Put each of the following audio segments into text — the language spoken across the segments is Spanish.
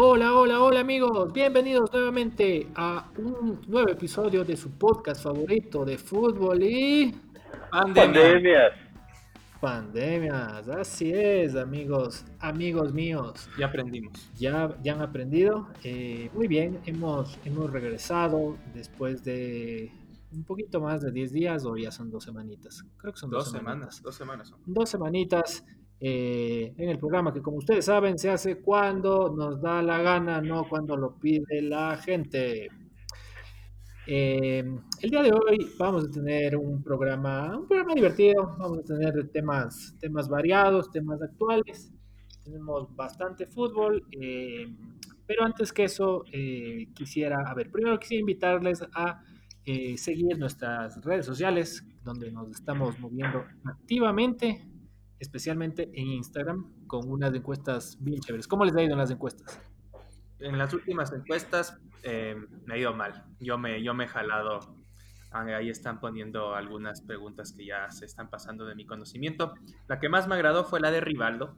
Hola, hola, hola amigos, bienvenidos nuevamente a un nuevo episodio de su podcast favorito de fútbol y pandemias. Pandemias, así es amigos, amigos míos. Ya aprendimos. Ya, ya han aprendido. Eh, muy bien, hemos, hemos regresado después de un poquito más de 10 días o ya son dos semanitas. Creo que son dos, semanas. Dos semanas. Dos semanitas eh, en el programa que como ustedes saben se hace cuando nos da la gana, no cuando lo pide la gente. Eh, el día de hoy vamos a tener un programa, un programa divertido, vamos a tener temas, temas variados, temas actuales, tenemos bastante fútbol, eh, pero antes que eso quisiera, a ver, primero quisiera invitarles a seguir nuestras redes sociales, donde nos estamos moviendo activamente especialmente en Instagram, con unas encuestas bien chéveres. ¿Cómo les ha ido en las encuestas? En las últimas encuestas eh, me ha ido mal. Yo me, yo me he jalado. Ah, ahí están poniendo algunas preguntas que ya se están pasando de mi conocimiento. La que más me agradó fue la de Rivaldo,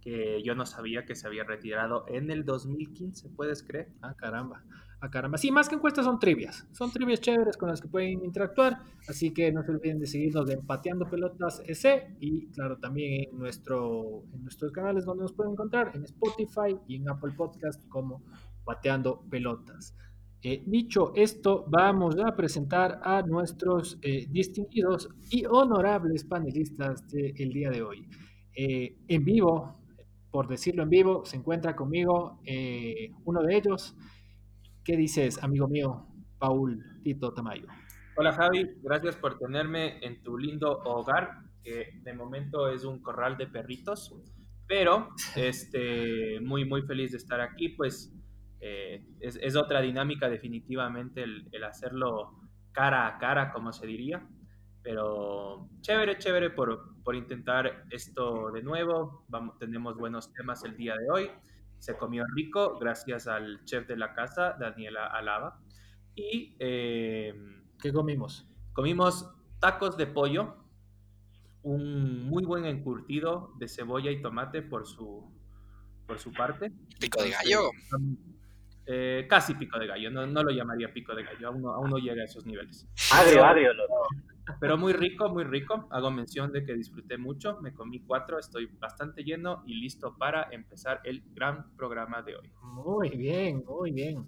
que yo no sabía que se había retirado en el 2015, ¿puedes creer? Ah, caramba a caramba. Sí, más que encuestas son trivias. Son trivias chéveres con las que pueden interactuar. Así que no se olviden de seguirnos de Empateando Pelotas ese y claro, también en, nuestro, en nuestros canales donde nos pueden encontrar, en Spotify y en Apple Podcast como Pateando Pelotas. Eh, dicho esto, vamos a presentar a nuestros eh, distinguidos y honorables panelistas del día de hoy. Eh, en vivo, por decirlo en vivo, se encuentra conmigo uno de ellos, ¿Qué dices, amigo mío, Paul Tito Tamayo? Hola Javi, gracias por tenerme en tu lindo hogar, que de momento es un corral de perritos, pero este, muy, muy feliz de estar aquí, pues eh, es, otra dinámica definitivamente el, hacerlo cara a cara, como se diría, pero chévere, chévere por, por intentar esto de nuevo, Vamos, tenemos buenos temas el día de hoy se comió rico gracias al chef de la casa, Daniela Alaba. Y... Eh, ¿Qué comimos? Comimos tacos de pollo, un muy buen encurtido de cebolla y tomate por su, por su parte. ¿Pico de gallo? Eh, casi pico de gallo, no, no, lo llamaría pico de gallo, aún no, aún no llega a esos niveles. Agrio, agrio. Pero muy rico, muy rico. Hago mención de que disfruté mucho, me comí cuatro, estoy bastante lleno y listo para empezar el gran programa de hoy. Muy bien, muy bien.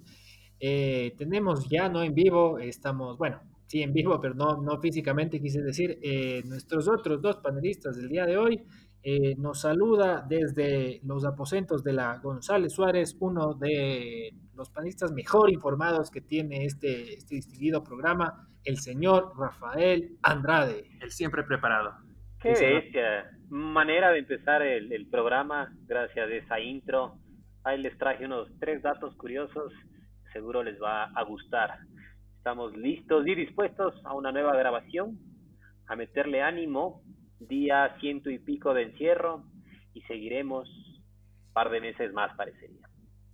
Eh, tenemos ya, no en vivo, estamos, bueno, sí en vivo, pero no, no físicamente, quise decir, eh, nuestros otros dos panelistas del día de hoy. Eh, nos saluda desde los aposentos de la González Suárez, uno de los panelistas mejor informados que tiene este, este distinguido programa, el señor Rafael Andrade. El siempre preparado. Qué bestia. Manera de empezar el, el, programa, gracias a esa intro. Ahí les traje unos tres datos curiosos, seguro les va a gustar. Estamos listos y dispuestos a una nueva grabación, a meterle ánimo, día ciento y pico de encierro, y seguiremos un par de meses más, parecería.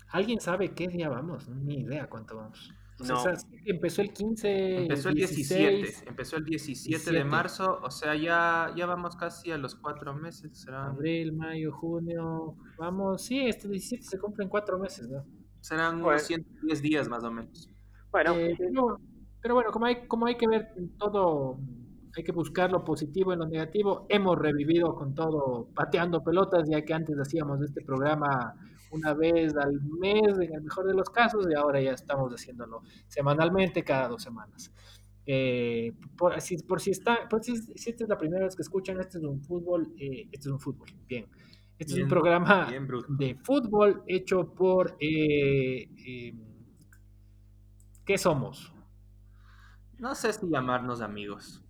¿Alguien sabe qué día vamos? Ni idea cuánto vamos. No. empezó el 15. Empezó el 17. Empezó el 17, de marzo. O sea, ya, ya vamos casi a los cuatro meses. Serán... Abril, mayo, junio. Vamos, sí, este 17 se cumple en cuatro meses, ¿no? Serán unos 110 días más o menos. Bueno, eh, pero, bueno, como hay, como hay que ver todo hay que buscar lo positivo en lo negativo. Hemos revivido con todo pateando pelotas, ya que antes hacíamos este programa una vez al mes, en el mejor de los casos, y ahora ya estamos haciéndolo semanalmente, cada dos semanas. Eh, por, si, por si está, por si, esta es la primera vez que escuchan, este es un fútbol, eh, este es un fútbol, bien. Este es un programa de fútbol hecho por, eh, ¿qué somos? No sé si llamarnos amigos.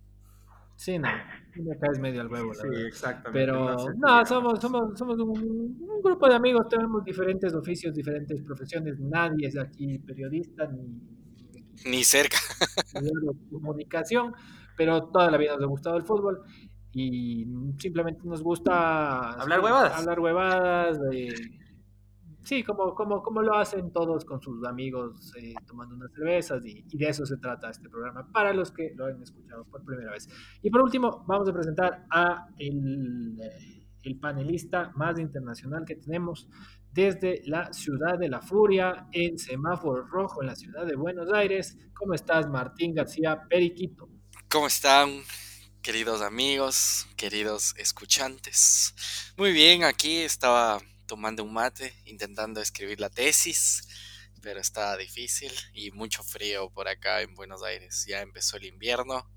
Sí, no, me caes medio al huevo. sí, exactamente. Pero no, somos, somos, somos un, grupo de amigos, tenemos diferentes oficios, diferentes profesiones. Nadie es aquí periodista ni, ni cerca. Ni comunicación, pero toda la vida nos ha gustado el fútbol y simplemente nos gusta hablar huevadas. Hablar huevadas de Sí, como, como, como lo hacen todos con sus amigos eh, tomando unas cervezas y, de eso se trata este programa para los que lo han escuchado por primera vez. Y por último, vamos a presentar a el, el panelista más internacional que tenemos desde la ciudad de la furia en semáforo rojo en la ciudad de Buenos Aires. ¿Cómo estás, Martín García Periquito? ¿Cómo están, queridos amigos, queridos escuchantes? Muy bien, aquí estaba tomando un mate, intentando escribir la tesis, pero estaba difícil y mucho frío por acá en Buenos Aires. Ya empezó el invierno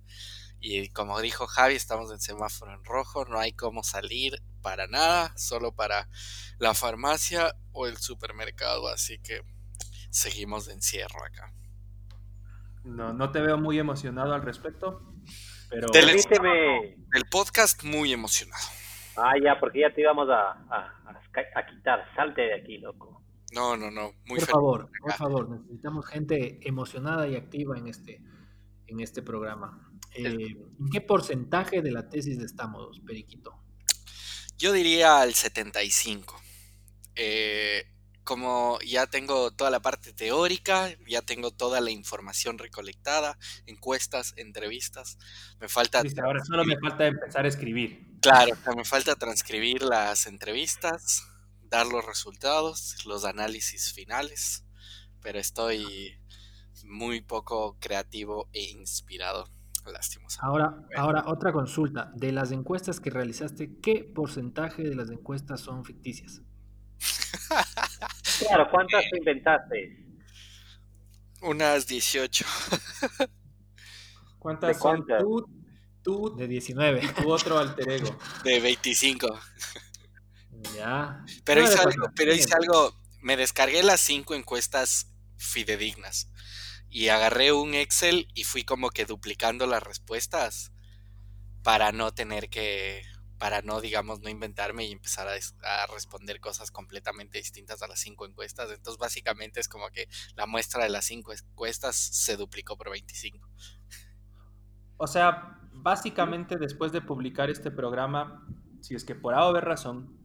y como dijo Javi, estamos en semáforo en rojo, no hay cómo salir para nada, solo para la farmacia o el supermercado, así que seguimos de encierro acá. No, no te veo muy emocionado al respecto, pero... Permíteme. El podcast muy emocionado. Ah, ya, porque ya te íbamos a, a, a quitar. Salte de aquí, loco. No, no, no. Muy por favor, por favor, necesitamos gente emocionada y activa en este, en este programa. Eh, ¿En qué porcentaje de la tesis estamos, Periquito? Yo diría al 75. Eh, como ya tengo toda la parte teórica, ya tengo toda la información recolectada, encuestas, entrevistas, me falta, ahora solo me falta empezar a escribir. Claro, o sea, me falta transcribir las entrevistas, dar los resultados, los análisis finales, pero estoy muy poco creativo e inspirado, lastimosamente. Ahora, ahora otra consulta. De las encuestas que realizaste, ¿qué porcentaje de las encuestas son ficticias? Claro, ¿cuántas te inventaste? Unas 18. ¿Cuántas ¿De son cuántas? tú, tú De 19. y tu otro alter ego? de 25. ya. Pero No, hice algo, pero hice algo, me descargué las cinco encuestas fidedignas y agarré un Excel y fui como que duplicando las respuestas para no tener que, para no, digamos, no inventarme y empezar a, a responder cosas completamente distintas a las cinco encuestas. Entonces, básicamente es como que la muestra de las cinco encuestas se duplicó por 25. O sea, básicamente después de publicar este programa, si es que por A o B razón,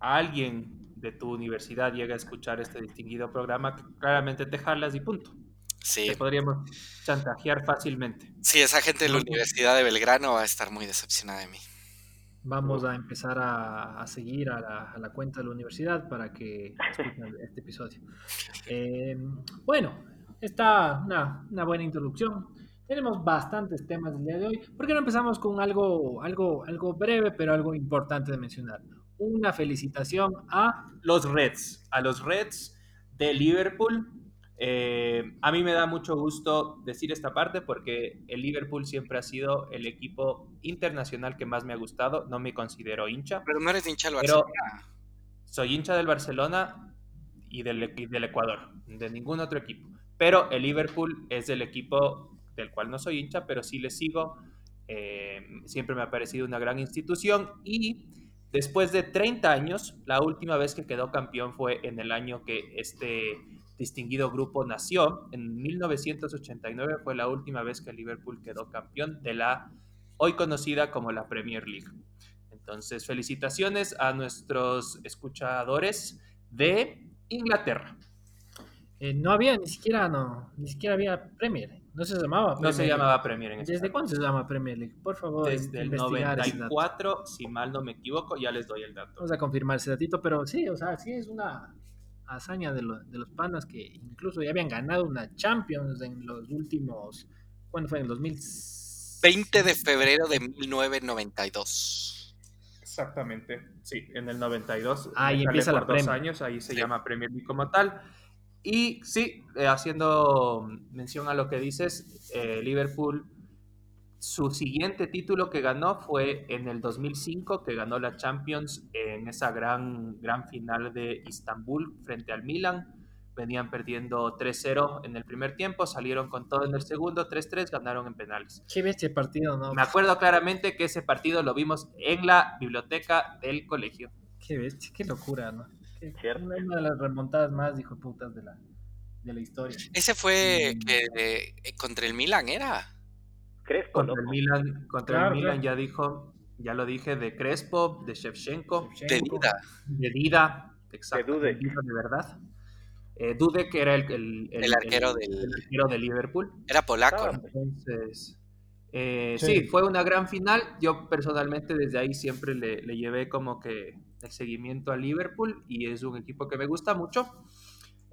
alguien de tu universidad llega a escuchar este distinguido programa, claramente te jalas y punto. Sí, Te podríamos chantajear fácilmente. sí, esa gente de la. Universidad de Belgrano va a estar muy decepcionada de mí. Vamos a empezar a, a seguir a la, a la cuenta de la universidad para que escuchen este episodio. Eh, bueno, está una, una buena introducción. Tenemos bastantes temas el día de hoy. ¿Por qué no empezamos con algo, algo, algo breve, pero algo importante de mencionar? Una felicitación a Los Reds, a los Reds de Liverpool. Eh, a mí me da mucho gusto decir esta parte porque el Liverpool siempre ha sido el equipo internacional que más me ha gustado. No me considero hincha. Pero no eres hincha del Pero- Barcelona. soy hincha del Barcelona y del, y del Ecuador, de ningún otro equipo. Pero el Liverpool es el equipo del cual no soy hincha, pero sí le sigo. Eh, siempre me ha parecido una gran institución y después de 30 años, la última vez que quedó campeón fue en el año que este distinguido grupo nació. En 1989 fue la última vez que Liverpool quedó campeón de la hoy conocida como la Premier League. Entonces, felicitaciones a nuestros escuchadores de Inglaterra. Eh, no había ni siquiera, no, ni siquiera había Premier. No se llamaba. No se Premier llamaba Premier en ¿Desde cuándo se llama Premier League? Por favor, Desde el investigar ese dato. 94, si mal no me equivoco, ya les doy el dato. Vamos a confirmar ese datito, pero sí, o sea, sí es una hazaña de, lo- de los panas que incluso ya habían ganado una Champions en los últimos. ¿Cuándo fue? En el 2000. 20 de febrero de 1992. Exactamente, sí, en el 92. Ahí empieza la por dos Premier. años, ahí se Sí. llama Premier League como tal. Y sí, eh, haciendo mención a lo que dices, eh, Liverpool, su siguiente título que ganó fue en el 2005, que ganó la Champions en esa gran, gran final de Istambul frente al Milan. Venían perdiendo 3-0 en el primer tiempo, salieron con todo en el segundo, 3-3, ganaron en penales. Qué bestia partido, ¿no? Me acuerdo claramente que ese partido lo vimos en la biblioteca del colegio. Qué bestia, qué locura, ¿no? Cierto. Una de las remontadas más hijo de putas de la, de la historia. Ese fue que, eh, contra el Milan, ¿era? Crespo, Contra el. Milan, contra Claro, el Milan claro. ya dijo, ya lo dije, de Crespo, de Shevchenko, De. Dida. de Dida, exacto, De Dudek. de Dida de verdad. Eh, Dudek era el, el, El arquero del- el arquero de Liverpool. Era polaco. ¿no? Entonces, Eh, sí. fue una gran final. Yo personalmente desde ahí siempre le, le, llevé como que el seguimiento a Liverpool y es un equipo que me gusta mucho.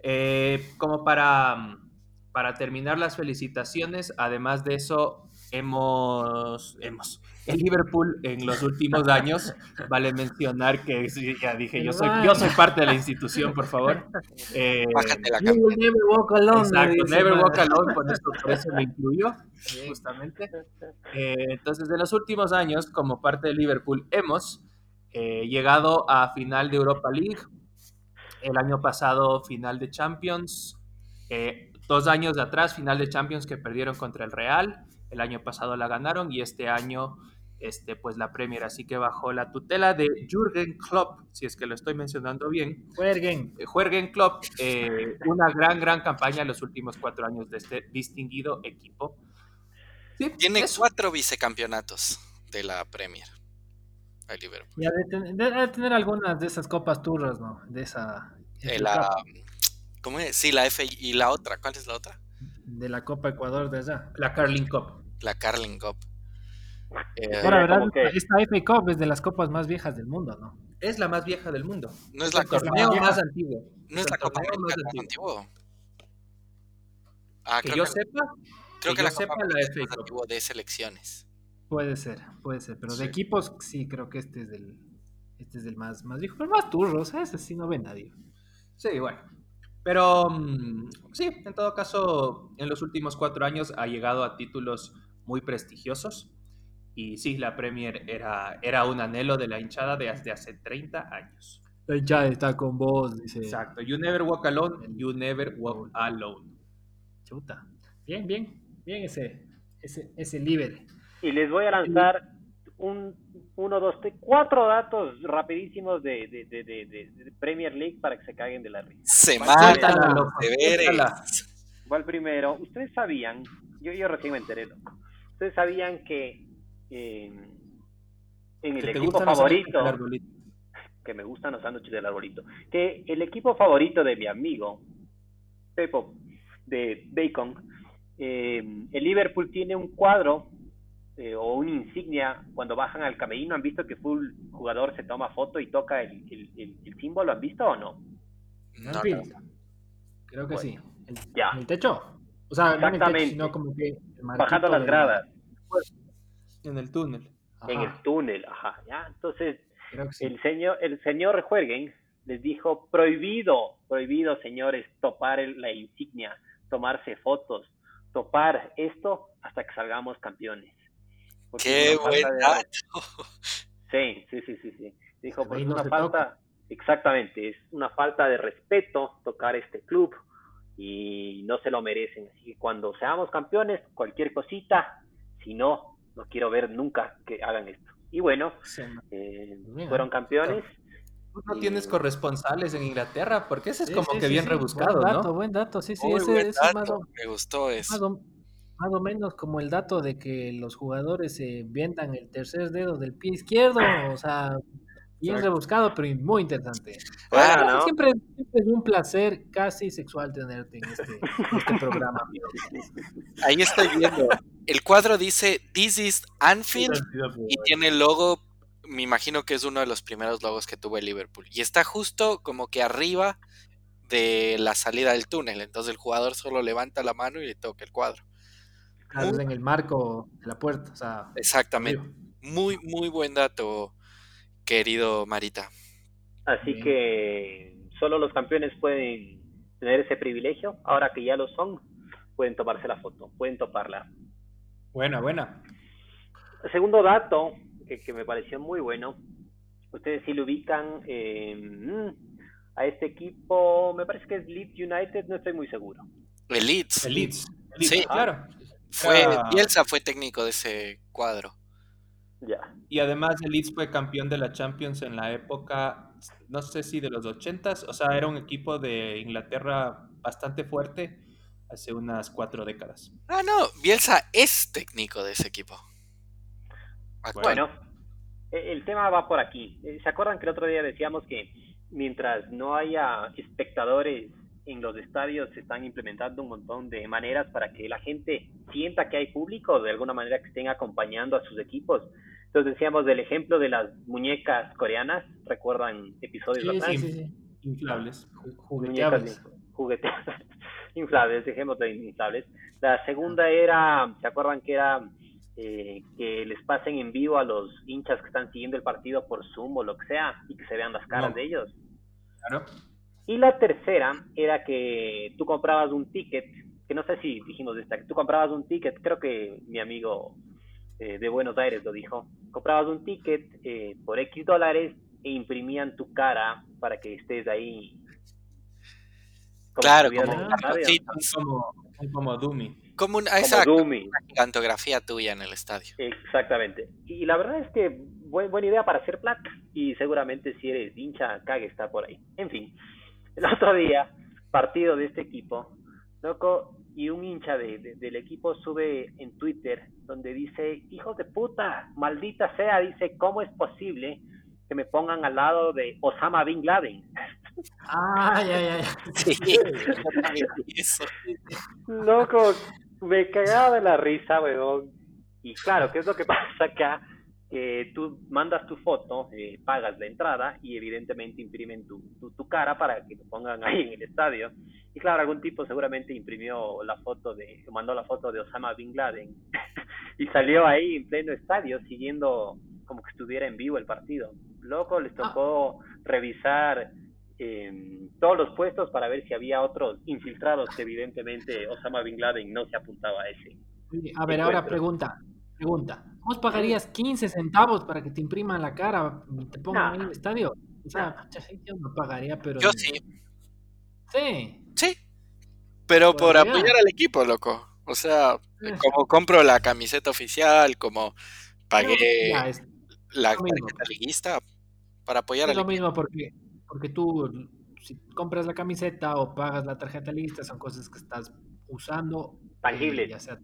Eh, como para, para terminar las felicitaciones, además de eso, hemos, hemos, el Liverpool en los últimos años, vale mencionar que, ya dije, yo soy, yo soy parte de la institución, por favor. Eh, Bájate la Never walk alone. Exacto, never walk alone, por, esto, por eso me incluyo, justamente. Eh, entonces, de los últimos años, como parte de Liverpool, hemos eh, llegado a final de Europa League, el año pasado final de Champions, dos años de atrás final de Champions que perdieron contra el Real, el año pasado la ganaron y este año este, pues la Premier. Así que bajo la tutela de Jürgen Klopp, si es que lo estoy mencionando bien. Jürgen. Eh, Jürgen Klopp, eh, una gran, gran campaña en los últimos cuatro años de este distinguido equipo. Tiene cuatro vicecampeonatos de la Premier. A Liverpool. Y de, tener algunas de esas copas turras, ¿no? De esa. Eh, ¿Cómo es? Sí, la F y la otra. ¿Cuál es la otra? De la Copa Ecuador de allá. La Carling Cup la Carling Cup. Eh, verdad, esta FA Cup es de las copas más viejas del mundo, ¿no? Es la más vieja del mundo. No es, la copa más antiguo. No es la copa más antiguo. Ah, que yo sepa. Creo que, la sepa la FA Cup de selecciones. Puede ser, puede ser, pero de equipos sí creo que este es del este es del más más viejo, pero más turro, sea, ese sí no ve nadie. Sí, bueno. Pero mm, sí, en todo caso, en los últimos cuatro años ha llegado a títulos muy prestigiosos. Y sí, la Premier era, era un anhelo de la hinchada desde hace 30 años. La hinchada está con vos, dice. Exacto. You never walk alone, you never walk alone. Chuta. Bien, bien. Bien ese, ese, ese libre. Y les voy a lanzar un, uno, dos, tres, cuatro datos rapidísimos de, de, de, de, Premier League para que se caigan de la risa. Semana de ¿Cuál primero? Ustedes sabían, yo, yo recién me enteré, loco. Ustedes sabían que eh, en el equipo favorito, que me gustan los sándwiches del arbolito, que el equipo favorito de mi amigo, Pepo, de Bacon, eh, el Liverpool tiene un cuadro eh, o una insignia cuando bajan al camerino. ¿Han visto que full jugador se toma foto y toca el, el, símbolo? ¿Han visto o no? No, Creo que sí. ya. ¿En el techo? O sea, Exactamente. No como que Bajando las gradas. En el túnel. En el túnel, ajá. ¿ya? Entonces, el señor, el señor Juergen les dijo, prohibido, prohibido, señores, topar la insignia, tomarse fotos, topar esto hasta que salgamos campeones. Qué buen Sí, sí, sí, sí, sí. Dijo, pues una falta, exactamente, es una falta de respeto tocar este club, y no se lo merecen. Así que cuando seamos campeones, cualquier cosita, si no, no quiero ver nunca que hagan esto. Y bueno, eh, fueron campeones. no tienes corresponsales en Inglaterra? Porque ese es como que bien rebuscado, buen dato, Buen dato, sí, sí, ese, es más o, me gustó eso. Más o, menos como el dato de que los jugadores se vendan el tercer dedo del pie izquierdo, o sea, Bien rebuscado, pero muy interesante. siempre, es un placer casi sexual tenerte en este, este programa. Ahí estoy viendo. El cuadro dice This is Anfield y tiene el logo, me imagino que es uno de los primeros logos que tuvo el Liverpool. Y está justo como que arriba de la salida del túnel. Entonces el jugador solo levanta la mano y le toca el cuadro. En el marco de la puerta. Exactamente. Muy, muy buen dato querido Marita. Así que solo los campeones pueden tener ese privilegio. Ahora que ya lo son, pueden tomarse la foto, pueden toparla. Buena, buena. Segundo dato que, me pareció muy bueno, ustedes si lo ubican a este equipo, me parece que es Leeds United, no estoy muy seguro. El Leeds. El Leeds. Sí, claro. Fue, Bielsa fue técnico de ese cuadro. Y además el Leeds fue campeón de la Champions en la época, no sé si de los 80 o sea, era un equipo de Inglaterra bastante fuerte hace unas cuatro décadas. Ah, no, Bielsa es técnico de ese equipo. Bueno, e, el tema va por aquí. Eh, ¿Se acuerdan que el otro día decíamos que mientras no haya espectadores en los estadios se están implementando un montón de maneras para que la gente sienta que hay público, de alguna manera que estén acompañando a sus equipos. Entonces decíamos del ejemplo de las muñecas coreanas, ¿recuerdan episodios Sí, atrás? sí, sí, sí. Inflables. Jugueteables. de- juguete- inflables, dejemos de inflables. La segunda era, ¿se acuerdan que era eh, que les pasen en vivo a los hinchas que están siguiendo el partido por Zoom o lo que sea y que se vean las caras No. de ellos? Claro. Y la tercera era que tú comprabas un ticket, que no sé si dijimos esta, que tú comprabas un ticket, creo que mi amigo eh, de Buenos Aires lo dijo, comprabas un ticket eh, por X dólares e imprimían tu cara para que estés ahí. como Claro, si como un como, como Dumi. como una, Como exacto, Dummy. una gigantografía tuya en el estadio. Exactamente. Y la verdad es que buen- buena idea para hacer plata. Y seguramente si eres hincha, cague está por ahí. En fin, el otro día, partido de este equipo, loco, y un hincha de, de- del equipo sube en Twitter donde dice, hijos de puta, maldita sea, dice, ¿cómo es posible que me pongan al lado de Osama Bin Laden? Ay, ay, ay. Sí, eso. Loco, me cagaba de la risa, weón. Y claro, ¿qué es lo que pasa acá? Que tú mandas tu foto, eh, pagas la entrada y evidentemente imprimen tu, tu, tu cara para que te pongan ahí en el estadio. Y claro, algún tipo seguramente imprimió la foto de, mandó la foto de Osama Bin Laden y salió ahí en pleno estadio siguiendo como que estuviera en vivo el partido. Loco, les tocó revisar eh, todos los puestos para ver si había otros infiltrados que evidentemente Osama Bin Laden no se apuntaba a ese. A ver, ahora pregunta. Pregunta. ¿Vos pagarías 15 centavos para que te impriman la cara y te pongan en el estadio? O sea, pucha, yo no pagaría, pero. Yo sí, Sí. sí. Pero por apoyar al equipo, loco. O sea, como compro la camiseta oficial, como pagué Ya, es, la tarjeta liguista para apoyar es al lo equipo. mismo porque, porque tú, si compras la camiseta o pagas la tarjeta lista, son cosas que estás usando. eh, Tangibles. ya sea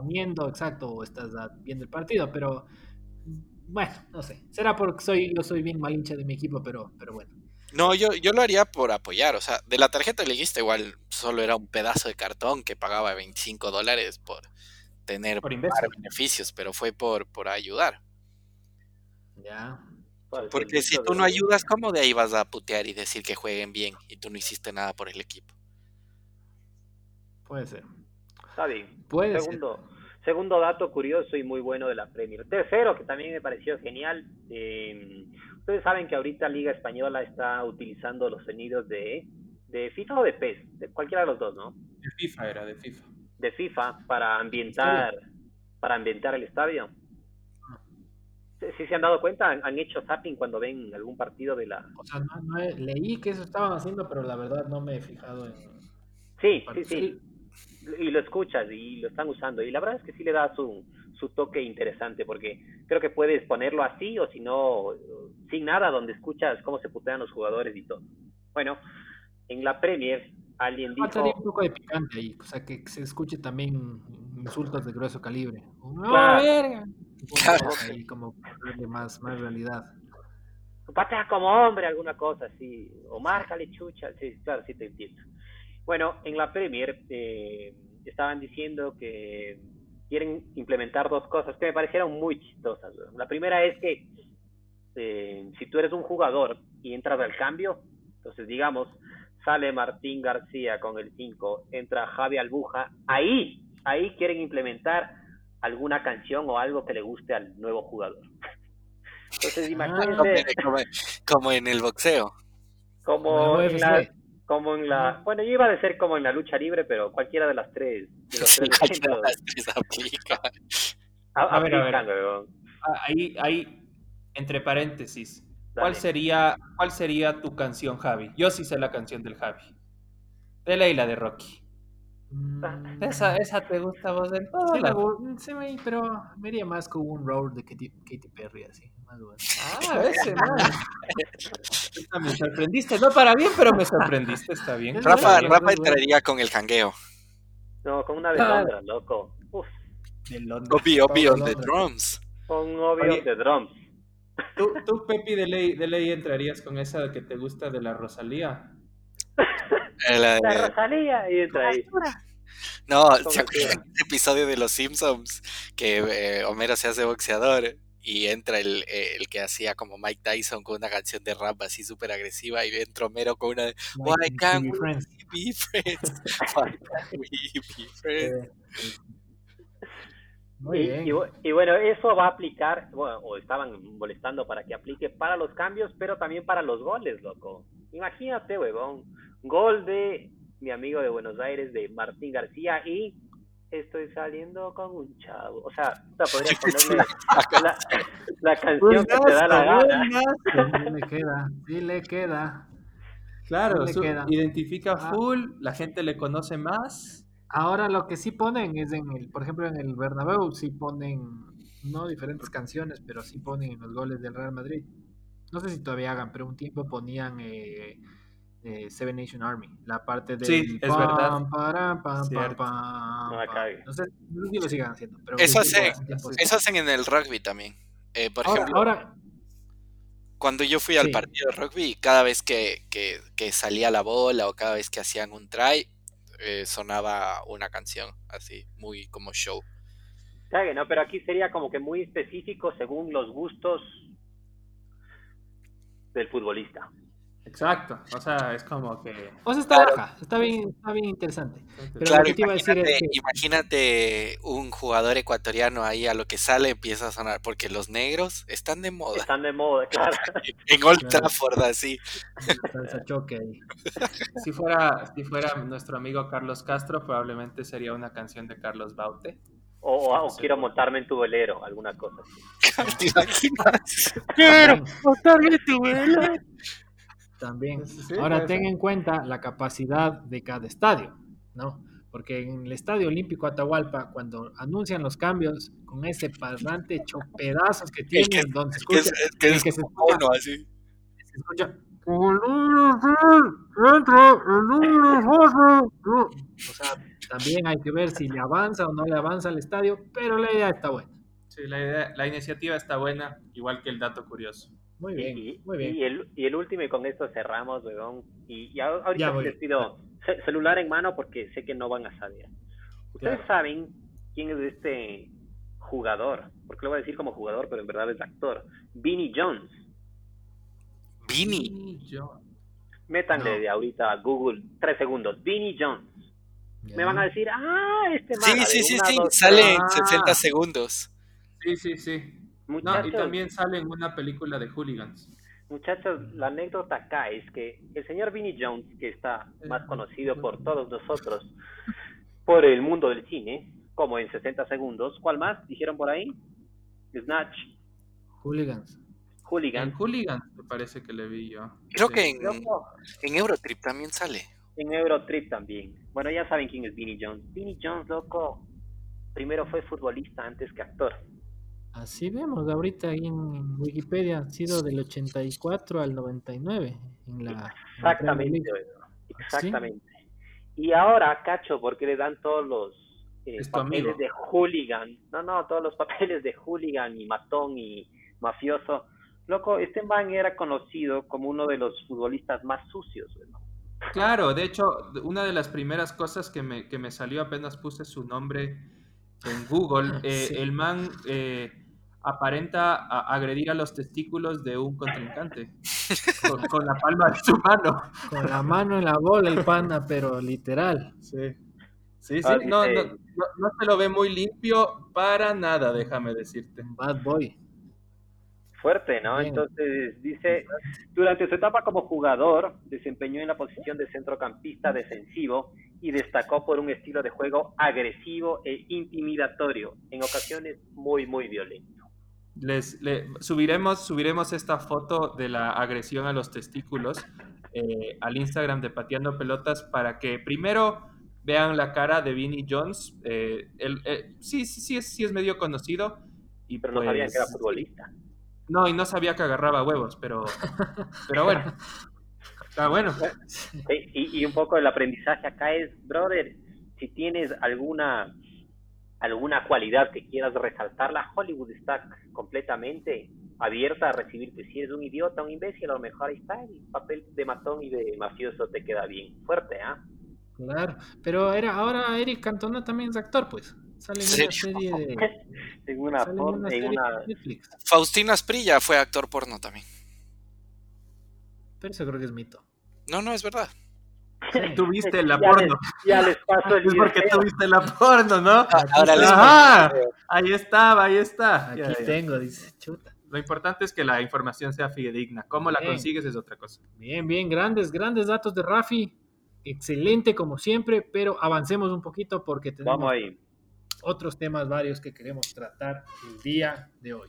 poniendo, exacto, o estás viendo el partido, pero. Bueno, no sé. Será porque soy, yo soy bien mal hincha de mi equipo, pero, pero bueno. No, yo, yo lo haría por apoyar. O sea, de la tarjeta liguista igual solo era un pedazo de cartón que pagaba 25 dólares por tener Por beneficios, pero fue por, por ayudar. Ya. Porque si tú no ayudas, ¿cómo de ahí vas a putear y decir que jueguen bien y tú no hiciste nada por el equipo? Puede ser. Está bien. Puede ser. Segundo, segundo dato curioso y muy bueno de la Premier. Tercero, que también me pareció genial. eh, ustedes saben que ahorita Liga Española está utilizando los sonidos de, de FIFA o de PES, de cualquiera de los dos, ¿no? De FIFA era, de FIFA. De FIFA para ambientar, para ambientar el estadio. ¿Sí, sí se han dado cuenta? ¿Han, hecho zapping cuando ven algún partido de la... O sea, no, no leí que eso estaban haciendo, pero la verdad no me he fijado en. Sí, sí, sí. Y lo escuchas y lo están usando. Y la verdad es que sí le da su, su toque interesante porque creo que puedes ponerlo así o si no, sin nada, donde escuchas cómo se putean los jugadores y todo. Bueno, en la Premier alguien Faltaría dijo, un poco de picante ahí, o sea, que se escuche también insultos de grueso calibre. ¡No, Claro. verga! Claro. Ahí como darle más, más realidad. patea como hombre, alguna cosa así, o márcale chucha, sí, claro, sí te entiendo. Bueno, en la Premier eh, estaban diciendo que quieren implementar dos cosas que me parecieron muy chistosas. La primera es que eh, si tú eres un jugador y entras al cambio, entonces digamos, sale Martín García con el 5, entra Javi Albuja, ahí, ahí quieren implementar alguna canción o algo que le guste al nuevo jugador. Entonces Ah, imagínense Como, como en el boxeo. como en UFC. la, como en la, bueno, yo iba a decir como en la lucha libre, pero cualquiera de las tres, de los Sí, tres cualquiera de las tres aplica. a- A ver, a ver. Ah, Ahí, ahí, entre paréntesis, ¿cuál Dale. sería, ¿cuál sería tu canción, Javi? Yo sí sé la canción del Javi. De Leila de Rocky. Mm, Esa, esa te gusta vos en todo sí, lado. gu- sí, me- pero me iría más con un road de Katy, Katy Perry, así. Más bueno. Ah, ese. Esta Me sorprendiste, no para bien, pero me sorprendiste, está bien. Rafa, bueno, Rafa es bueno. entraría con el jangueo. No, con una de Ah. Londra, loco. Uf, De Londres. Obvio, obvio, Pablo the Londra. drums. con obvio Oye. de drums. ¿Tú, tú, Pepi, de ley, de ley entrarías con esa que te gusta de la Rosalía? La, Rosalía, y entra ahí. No, ¿se acuerdan del episodio de Los Simpsons? Que eh, Homero se hace boxeador y entra el, el, que hacía como Mike Tyson con una canción de rap así súper agresiva y entra Homero con una Why can't we be friends? Why can't we be friends? Y, bueno, eso va a aplicar, bueno, o estaban molestando para que aplique para los cambios, pero también para los goles, loco. Imagínate, huevón, gol de mi amigo de Buenos Aires, de Martín García, y estoy saliendo con un chavo. O sea, podría ponerle la, canción que te da la gana. Sí le queda, sí le queda. Claro, identifica ah. full, la gente le conoce más. Ahora lo que sí ponen es en el, por ejemplo, en el Bernabéu sí ponen, no diferentes canciones, pero sí ponen los goles del Real Madrid. No sé si todavía hagan, pero un tiempo ponían eh, eh, Seven Nation Army, la parte de sí, es verdad. no sé, no sé si lo sigan haciendo. Pero eso, hacen, eso hacen en el rugby también. Eh, por ejemplo, ahora, cuando yo fui al partido de rugby, cada vez que, que, que, salía la bola o cada vez que hacían un try, eh, sonaba una canción así, muy como show. No, pero aquí sería como que muy específico según los gustos del futbolista. Exacto, o sea, es como que... O sea, está baja, está bien, está bien interesante. Pero lo que te iba a decir es que... imagínate un jugador ecuatoriano ahí a lo que sale empieza a sonar, porque los negros están de moda. Están de moda, claro. en Old Trafford, así. choque Si fuera, si fuera nuestro amigo Carlos Castro, probablemente sería una canción de Carlos Baute. O, o, quiero montarme en tu velero, alguna cosa así. quiero montarme en tu velero. También. Ahora ten en cuenta la capacidad de cada estadio, ¿no? Porque en el Estadio Olímpico Atahualpa, cuando anuncian los cambios, con ese parlante hecho pedazos que tienen, donde se escucha, que, se escucha, así. se escucha o sea, también hay que ver si le avanza o no le avanza al estadio, pero la idea está buena. Sí, la, idea, la iniciativa está buena, igual que el dato curioso. Muy bien, y, muy bien. Y el, y el último, y con esto cerramos, weón. Y, y ahorita les pido celular en mano porque sé que no van a saber. ¿Ustedes saben quién es este jugador? Porque lo voy a decir como jugador, pero en verdad es actor. Vinnie Jones. Vinnie Jones. Métanle de ahorita a Google tres segundos. Vinnie Jones. Me van a decir, ah, este Sí, sí, sí, sí, sale en 60 segundos. Sí, sí, sí y también sale en una película de hooligans. Muchachos, la anécdota acá es que el señor Vinnie Jones, que está más conocido por todos nosotros por el mundo del cine, como en 60 segundos, ¿cuál más dijeron por ahí? Snatch. Hooligans. Hooligans. En Hooligans me parece que le vi yo. Creo que en, en Eurotrip también sale. En Eurotrip también. Bueno, ya saben quién es Vinnie Jones. Vinnie Jones, loco, primero fue futbolista antes que actor. Así vemos ahorita ahí en Wikipedia, ha sido del 84 al 99 en la Exactamente, exactamente. Y ahora, cacho, porque le dan todos los eh, papeles de hooligan, no, no, todos los papeles de hooligan y matón y mafioso. Loco, este man era conocido como uno de los futbolistas más sucios, Claro, de hecho, una de las primeras cosas que me, que me salió apenas puse su nombre en Google, eh, el man eh, aparenta agredir a los testículos de un contrincante con, la palma de su mano. Con la mano en la bola el panda, pero literal. Sí. Sí, sí, no, no, no, se lo ve muy limpio para nada, déjame decirte. Bad boy. Fuerte, ¿no? Entonces dice, durante su etapa como jugador, desempeñó en la posición de centrocampista defensivo y destacó por un estilo de juego agresivo e intimidatorio, en ocasiones muy, muy violento les, subiremos, subiremos esta foto de la agresión a los testículos eh, al Instagram de Pateando Pelotas para que primero vean la cara de Vinnie Jones. Eh, eh, sí, sí, sí es, sí es medio conocido. Y pero no sabían que era pues, futbolista. No, y no sabía que agarraba huevos, pero, pero bueno. Está bueno. y, y un poco el aprendizaje acá es, brother, si tienes alguna alguna cualidad que quieras resaltarla, Hollywood está completamente abierta a recibirte. Si eres un idiota, un imbécil, a lo mejor ahí está el papel de matón y de mafioso te queda bien fuerte, ¿ah? Claro, pero era ahora Eric Cantona también es actor, pues. Sale en una serie de. en una, sale en una en una- de Netflix. Faustina Asprilla fue actor porno también. Pero eso creo que es mito. No, no, es verdad. Tú viste la Ya porno. les- ya les paso el Es porque video. tú viste la porno, ¿no? Ahora les Ajá, ahí estaba, ahí está. Aquí Ya, ya. tengo, dice, chuta. Lo importante es que la información sea fidedigna. Cómo la Bien. consigues es otra cosa. Bien, bien, grandes, grandes datos de Rafi. Excelente como siempre, pero avancemos un poquito porque tenemos Vamos ahí. otros temas varios que queremos tratar el día de hoy.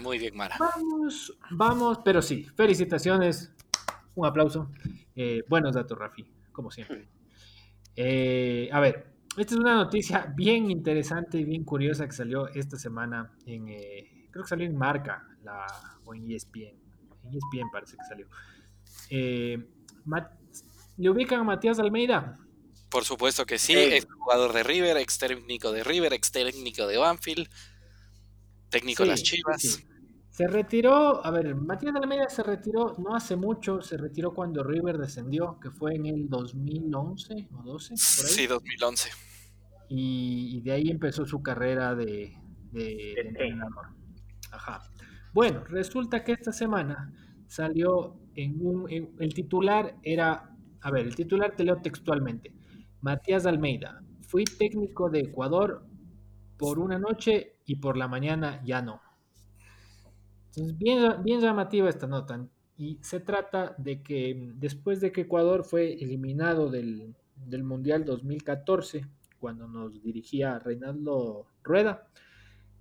Muy bien, Mara. Vamos, vamos, pero sí, felicitaciones, un aplauso. Eh, buenos datos, Rafi, como siempre. Eh, a ver, esta es una noticia bien interesante y bien curiosa que salió esta semana en, eh, creo que salió en Marca la, o en ESPN. En ESPN parece que salió. Eh, ¿Le ubican a Matías Almeida? Por supuesto que sí, ex jugador de River, ex técnico de River, ex técnico de Banfield, técnico de las Chivas. sí, sí. Se retiró, a ver, Matías Almeida se retiró no hace mucho, se retiró cuando River descendió, que fue en el 2011 o 12, por ahí. Sí, 2011. y, y de ahí empezó su carrera de, de- de De entrenador. Ajá. Bueno, resulta que esta semana salió en un, en- el titular era, a ver, el titular te leo textualmente. Matías Almeida, fui técnico de Ecuador por una noche y por la mañana ya no. Entonces, bien, bien llamativa esta nota. Y se trata de que mm, después de que Ecuador fue eliminado del, del Mundial 2014, cuando nos dirigía Reinaldo Rueda,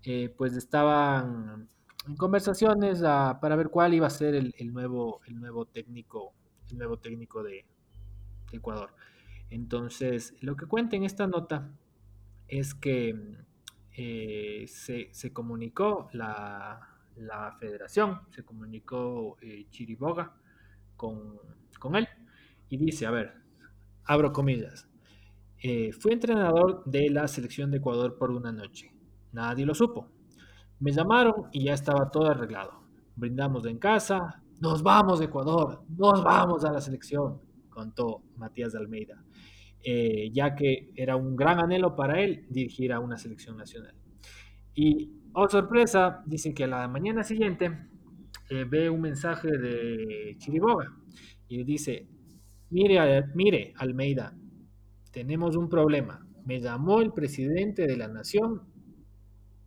eh, pues estaban en conversaciones ah, para ver cuál iba a ser el, el nuevo, el nuevo técnico, el nuevo técnico de, Ecuador. Entonces, lo que cuenta en esta nota es que mm, eh, se, se comunicó la, la federación, se comunicó eh, Chiriboga con, con él y dice, a ver, abro comillas, eh, fui entrenador de la selección de Ecuador por una noche, nadie lo supo. Me llamaron y ya estaba todo arreglado. Brindamos en casa, nos vamos de Ecuador, nos vamos a la selección, contó Matías de Almeida eh, ya que era un gran anhelo para él dirigir a una selección nacional. Y, oh sorpresa, dice que a la mañana siguiente eh, ve un mensaje de Chiriboga y dice, mire, a- mire, Almeida, tenemos un problema. Me llamó el presidente de la nación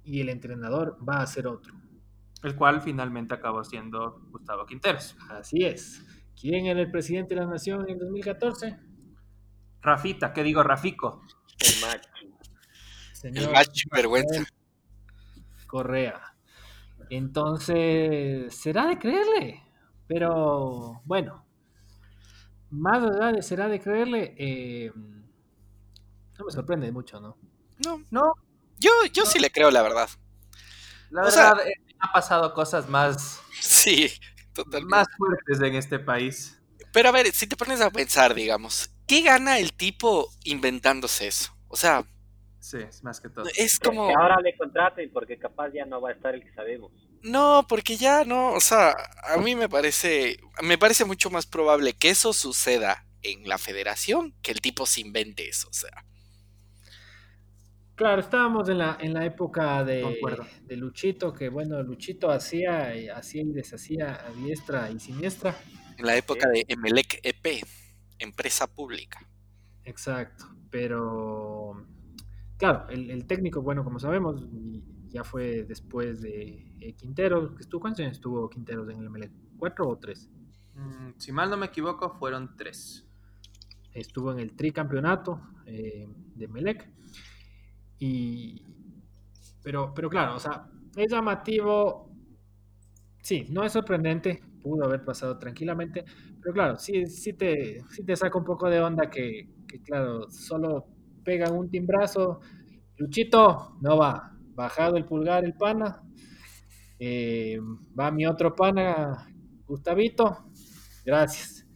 y el entrenador va a ser otro. El cual finalmente acabó siendo Gustavo Quinteros. Así es. ¿Quién era el presidente de la nación en el 2014? Rafita, ¿qué digo? Rafico. El macho. El macho vergüenza. Correa. Entonces, será de creerle. Pero bueno, más allá de será de creerle, eh, no me sorprende mucho, ¿no? No, No, yo, yo sí le creo la verdad. la O sea- verdad, eh, ha pasado cosas más, Sí, totalmente. más fuertes en este país. Pero a ver, si te pones a pensar, digamos, ¿qué gana el tipo inventándose eso? O sea, Sí, es más que todo. es como... Que ahora le contraten porque capaz ya no va a estar el que sabemos. No, porque ya no, o sea, a mí me parece, me parece mucho más probable que eso suceda en la federación que el tipo se invente eso, o sea. Claro, estábamos en la, en la época de, de Luchito, que bueno, Luchito hacía, y- hacía y deshacía a diestra y siniestra. En la época de Emelec EP, empresa pública. Exacto, pero claro, el, el técnico, bueno, como sabemos, ya fue después de eh, Quintero, que estuvo, ¿cuántos años estuvo Quinteros en el MLE? ¿Cuatro o tres? Mm, si mal no me equivoco, fueron tres. Estuvo en el tricampeonato eh, de Melec. Y, pero, pero claro, o sea, es llamativo. Sí, no es sorprendente, pudo haber pasado tranquilamente, pero claro, sí, sí, te, sí te saca un poco de onda que, que, claro, solo pegan un timbrazo. Luchito, no va, bajado el pulgar el pana. Eh, va mi otro pana, Gustavito, gracias.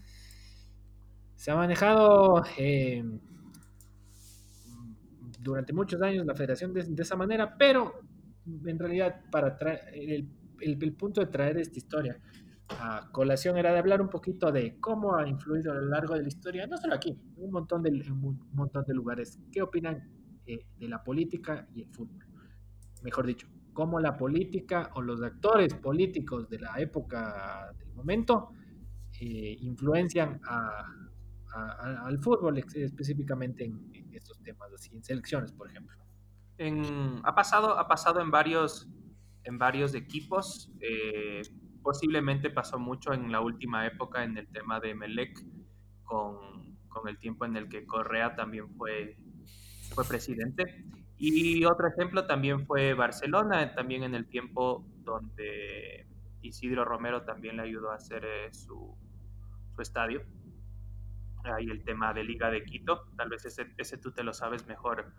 Se ha manejado eh, durante muchos años la federación de, esa manera, pero en realidad para el, el, punto de traer esta historia colación era de hablar un poquito de cómo ha influido a lo largo de la historia, no solo aquí, en un montón de, montón de lugares. ¿Qué opinan eh, de la política y el fútbol? Mejor dicho, cómo la política o los actores políticos de la época del momento eh, influencian al fútbol específicamente en, estos temas, así en selecciones, por ejemplo. Ha, pasado, ha pasado en varios, en varios equipos. Eh, posiblemente pasó mucho en la última época en el tema de Melec, con, el tiempo en el que Correa también fue, presidente. Y otro ejemplo también fue Barcelona, también en el tiempo donde Isidro Romero también le ayudó a hacer eh, su, su, estadio. Ahí el tema de Liga de Quito, tal vez ese, ese tú te lo sabes mejor,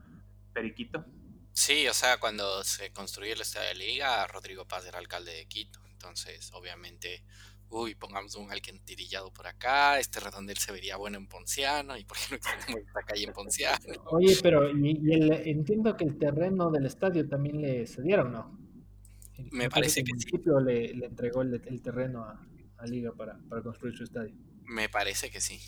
Periquito. Sí, o sea, cuando se construyó el estadio de Liga, Rodrigo Paz era alcalde de Quito. Entonces, obviamente, uy, pongamos un alcantarillado por acá, este redondel se vería bueno en Ponciano, y por qué no extendemos esta calle en Ponciano. Oye, pero y, y el, entiendo que el terreno del estadio también le cedieron, ¿no? El, Me parece que, el municipio sí. le, le, entregó el, el terreno a, a, Liga para, para construir su estadio. Me parece que sí.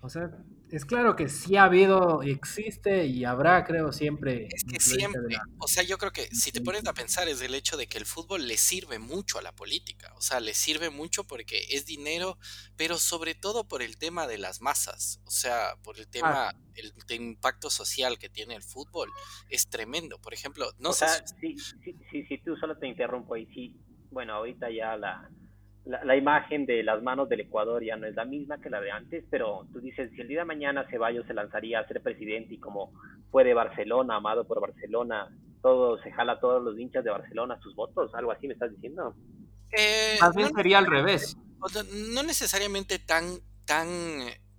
O sea, es claro que sí ha habido, existe y habrá, creo, siempre. Es que siempre, la... o sea, yo creo que si te pones a pensar es el hecho de que el fútbol le sirve mucho a la política, o sea, le sirve mucho porque es dinero, pero sobre todo por el tema de las masas, o sea, por el tema, ah. el, el, impacto social que tiene el fútbol, es tremendo. Por ejemplo, no o sé. Sea, si... Sí, sí, sí, sí, tú solo te interrumpo ahí, sí, bueno, ahorita ya la la, la, imagen de las manos del Ecuador ya no es la misma que la de antes, pero tú dices, si el día de mañana Ceballos se lanzaría a ser presidente y como fue de Barcelona, amado por Barcelona, todo se jala a todos los hinchas de Barcelona sus votos, algo así me estás diciendo. Eh, Más bien no, sería al revés. No necesariamente tan, tan,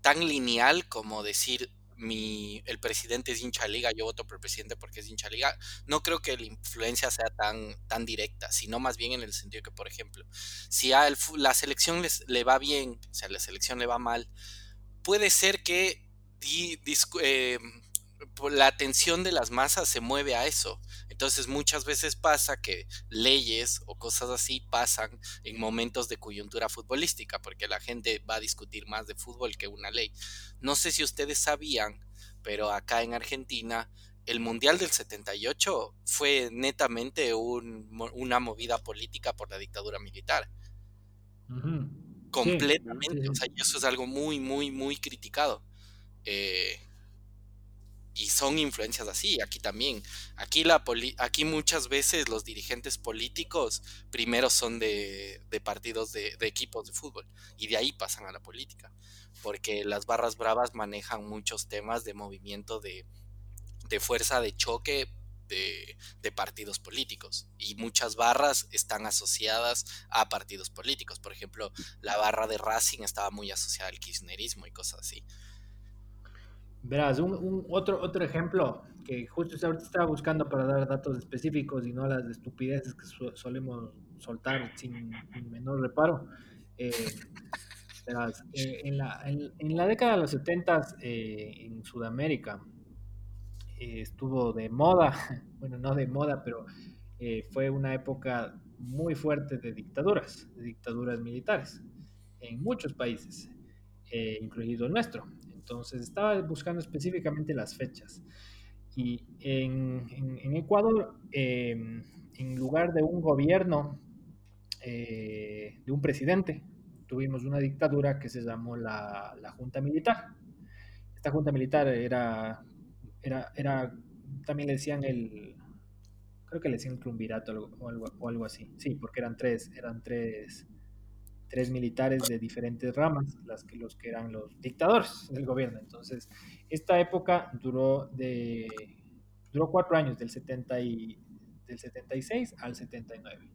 tan lineal como decir mi, el presidente es hincha liga, yo voto por el presidente porque es hincha liga, no creo que la influencia sea tan, tan directa, sino más bien en el sentido que, por ejemplo, si a la selección les, le va bien, o sea, la selección le va mal, puede ser que di, dis, eh, la atención de las masas se mueve a eso. Entonces muchas veces pasa que leyes o cosas así pasan en momentos de coyuntura futbolística, porque la gente va a discutir más de fútbol que una ley. No sé si ustedes sabían, pero acá en Argentina el Mundial del 78 fue netamente un, una movida política por la dictadura militar. Uh -huh. Completamente. Sí, sí. O sea, y eso es algo muy, muy, muy criticado. Eh, y son influencias así, aquí también. Aquí, la aquí muchas veces los dirigentes políticos primero son de, de partidos de, de, equipos de fútbol y de ahí pasan a la política, porque las barras bravas manejan muchos temas de movimiento de, de fuerza de choque de, de, partidos políticos y muchas barras están asociadas a partidos políticos. Por ejemplo, la barra de Racing estaba muy asociada al kirchnerismo y cosas así. Verás, un, un, otro, otro ejemplo que justo ahorita estaba buscando para dar datos específicos y no las estupideces que solemos soltar sin, sin menor reparo. Eh, verás, eh, en, la, en, la década de los 70 eh, en Sudamérica estuvo de moda, bueno, no de moda, pero fue una época muy fuerte de dictaduras, de dictaduras militares en muchos países, incluido el nuestro. Entonces estaba buscando específicamente las fechas. Y en, Ecuador, eh, en lugar de un gobierno, eh, de un presidente, tuvimos una dictadura que se llamó la, Junta Militar. Esta Junta Militar era, era, era, también le decían el, creo que le decían triunvirato o algo, o algo así. Sí, porque eran tres, eran tres tres militares de diferentes ramas, las que, los que eran los dictadores del gobierno. Entonces, esta época duró, de, duró cuatro años, del, 70 y, del 76 al 79.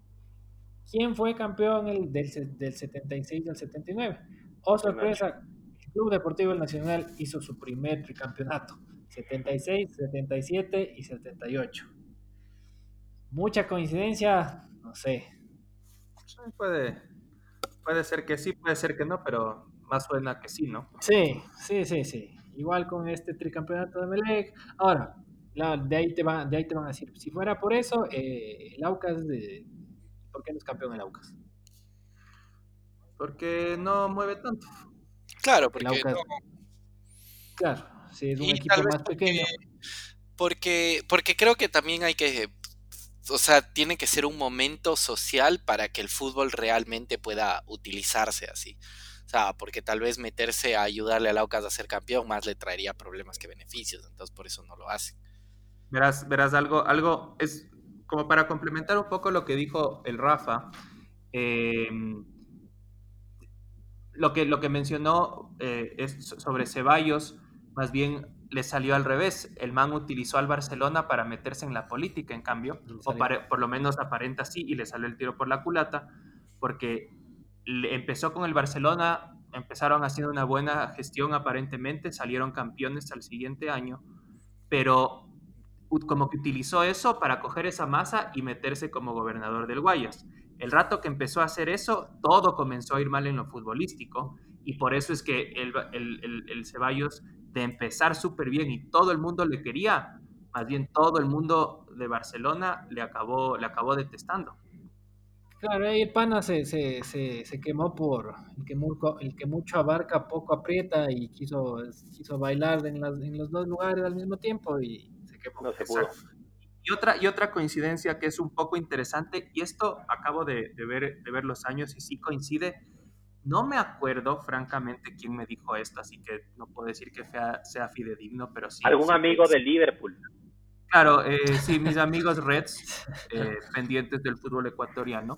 ¿Quién fue campeón el, del, del 76 al 79? Oh, sorpresa, el Club Deportivo Nacional hizo su primer tricampeonato, 76, 77 y 78. Mucha coincidencia, no sé. Puede, Puede ser que sí, puede ser que no, pero más suena que sí, ¿no? Sí, sí, sí, sí. igual con este tricampeonato de Melec. Ahora, de, ahí te van, de ahí te van a decir, si fuera por eso, eh, el Aucas, de, ¿por qué no es campeón el Aucas? Porque no mueve tanto. Claro, porque Claro, sí, es un equipo más pequeño. Porque, porque creo que también hay que o sea, tiene que ser un momento social para que el fútbol realmente pueda utilizarse así. O sea, porque tal vez meterse a ayudarle al Aucas a ser campeón más le traería problemas que beneficios, entonces por eso no lo hace. Verás, verás algo, algo es como para complementar un poco lo que dijo el Rafa. Em, lo, que, lo que mencionó eh, es sobre Ceballos, más bien le salió al revés. El man utilizó al Barcelona para meterse en la política, en cambio, o por lo menos aparenta así, y le salió el tiro por la culata, porque empezó con el Barcelona, empezaron haciendo una buena gestión aparentemente, salieron campeones al siguiente año, pero como que utilizó eso para coger esa masa y meterse como gobernador del Guayas. El rato que empezó a hacer eso, todo comenzó a ir mal en lo futbolístico y por eso es que el, el, el Ceballos de empezar súper bien y todo el mundo le quería, más bien todo el mundo de Barcelona le acabó, le acabó detestando. Claro, ahí Pana se, se, se, quemó por el que, mucho, el que mucho abarca, poco aprieta y quiso, quiso bailar en, en los dos lugares al mismo tiempo y se quemó. No se pudo. Y otra, y otra coincidencia que es un poco interesante, y esto acabo de, de, ver, de ver los años y sí coincide, no me acuerdo, francamente, quién me dijo esto, así que no puedo decir que sea, fidedigno, pero sí. ¿Algún amigo de Liverpool? Claro, eh, sí, mis amigos Reds, eh, pendientes del fútbol ecuatoriano.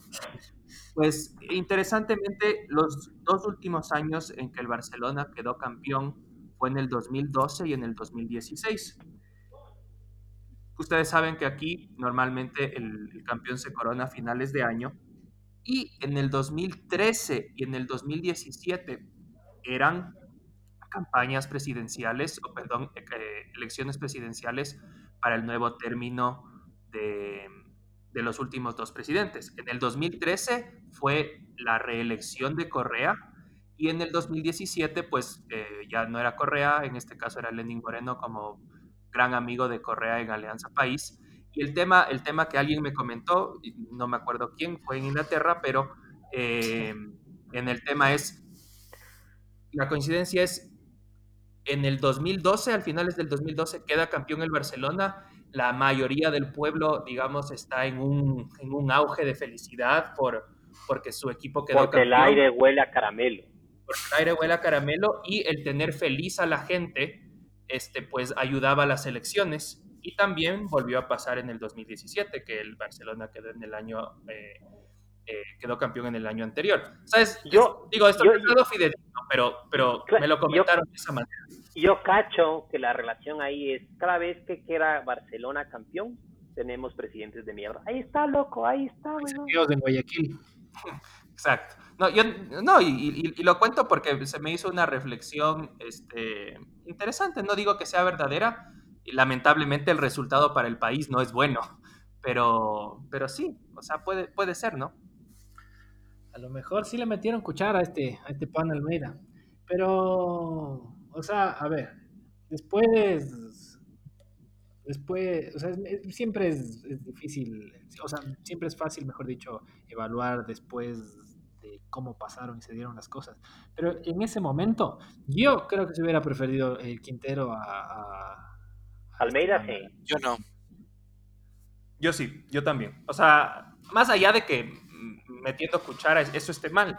Pues interesantemente, los dos últimos años en que el Barcelona quedó campeón fue en el 2012 y en el 2016. Ustedes saben que aquí normalmente el, el campeón se corona a finales de año y en el 2013 y en el 2017 eran campañas presidenciales, o perdón, eh, elecciones presidenciales para el nuevo término de, de, los últimos dos presidentes. En el 2013 fue la reelección de Correa y en el 2017 pues eh, ya no era Correa, en este caso era Lenin Moreno como gran amigo de Correa en Alianza País y el tema, el tema que alguien me comentó, no me acuerdo quién, fue en Inglaterra, pero eh, en el tema es, la coincidencia es, en el 2012, al finales del 2012, queda campeón el Barcelona. La mayoría del pueblo, digamos, está en un, en un auge de felicidad por, porque su equipo quedó porque campeón. Porque el aire huele a caramelo. Porque el aire huele a caramelo y el tener feliz a la gente, este, pues ayudaba a las elecciones y también volvió a pasar en el 2017, que el Barcelona quedó en el año, eh, eh, quedó campeón en el año anterior. ¿Sabes? Yo digo, esto es fidedigno, pero, pero me lo comentaron de esa manera. Yo cacho que la relación ahí es, cada vez que queda Barcelona campeón, tenemos presidentes de mierda. Ahí está, loco, ahí está, Dios en Guayaquil. Exacto. No, yo, no y, y, lo cuento porque se me hizo una reflexión este, interesante. No digo que sea verdadera, lamentablemente el resultado para el país no es bueno, pero, pero sí, o sea, puede, puede ser, ¿no? A lo mejor sí le metieron cuchara a este, a este pan Almeida, pero, o sea, a ver, después, después, o sea, siempre es, difícil, o sea, siempre es fácil, mejor dicho, evaluar después de cómo pasaron y se dieron las cosas. Pero en ese momento, yo creo que se hubiera preferido el Quintero a Almeida sí. Yo no. Yo sí, yo también. O sea, más allá de que metiendo cuchara eso esté mal,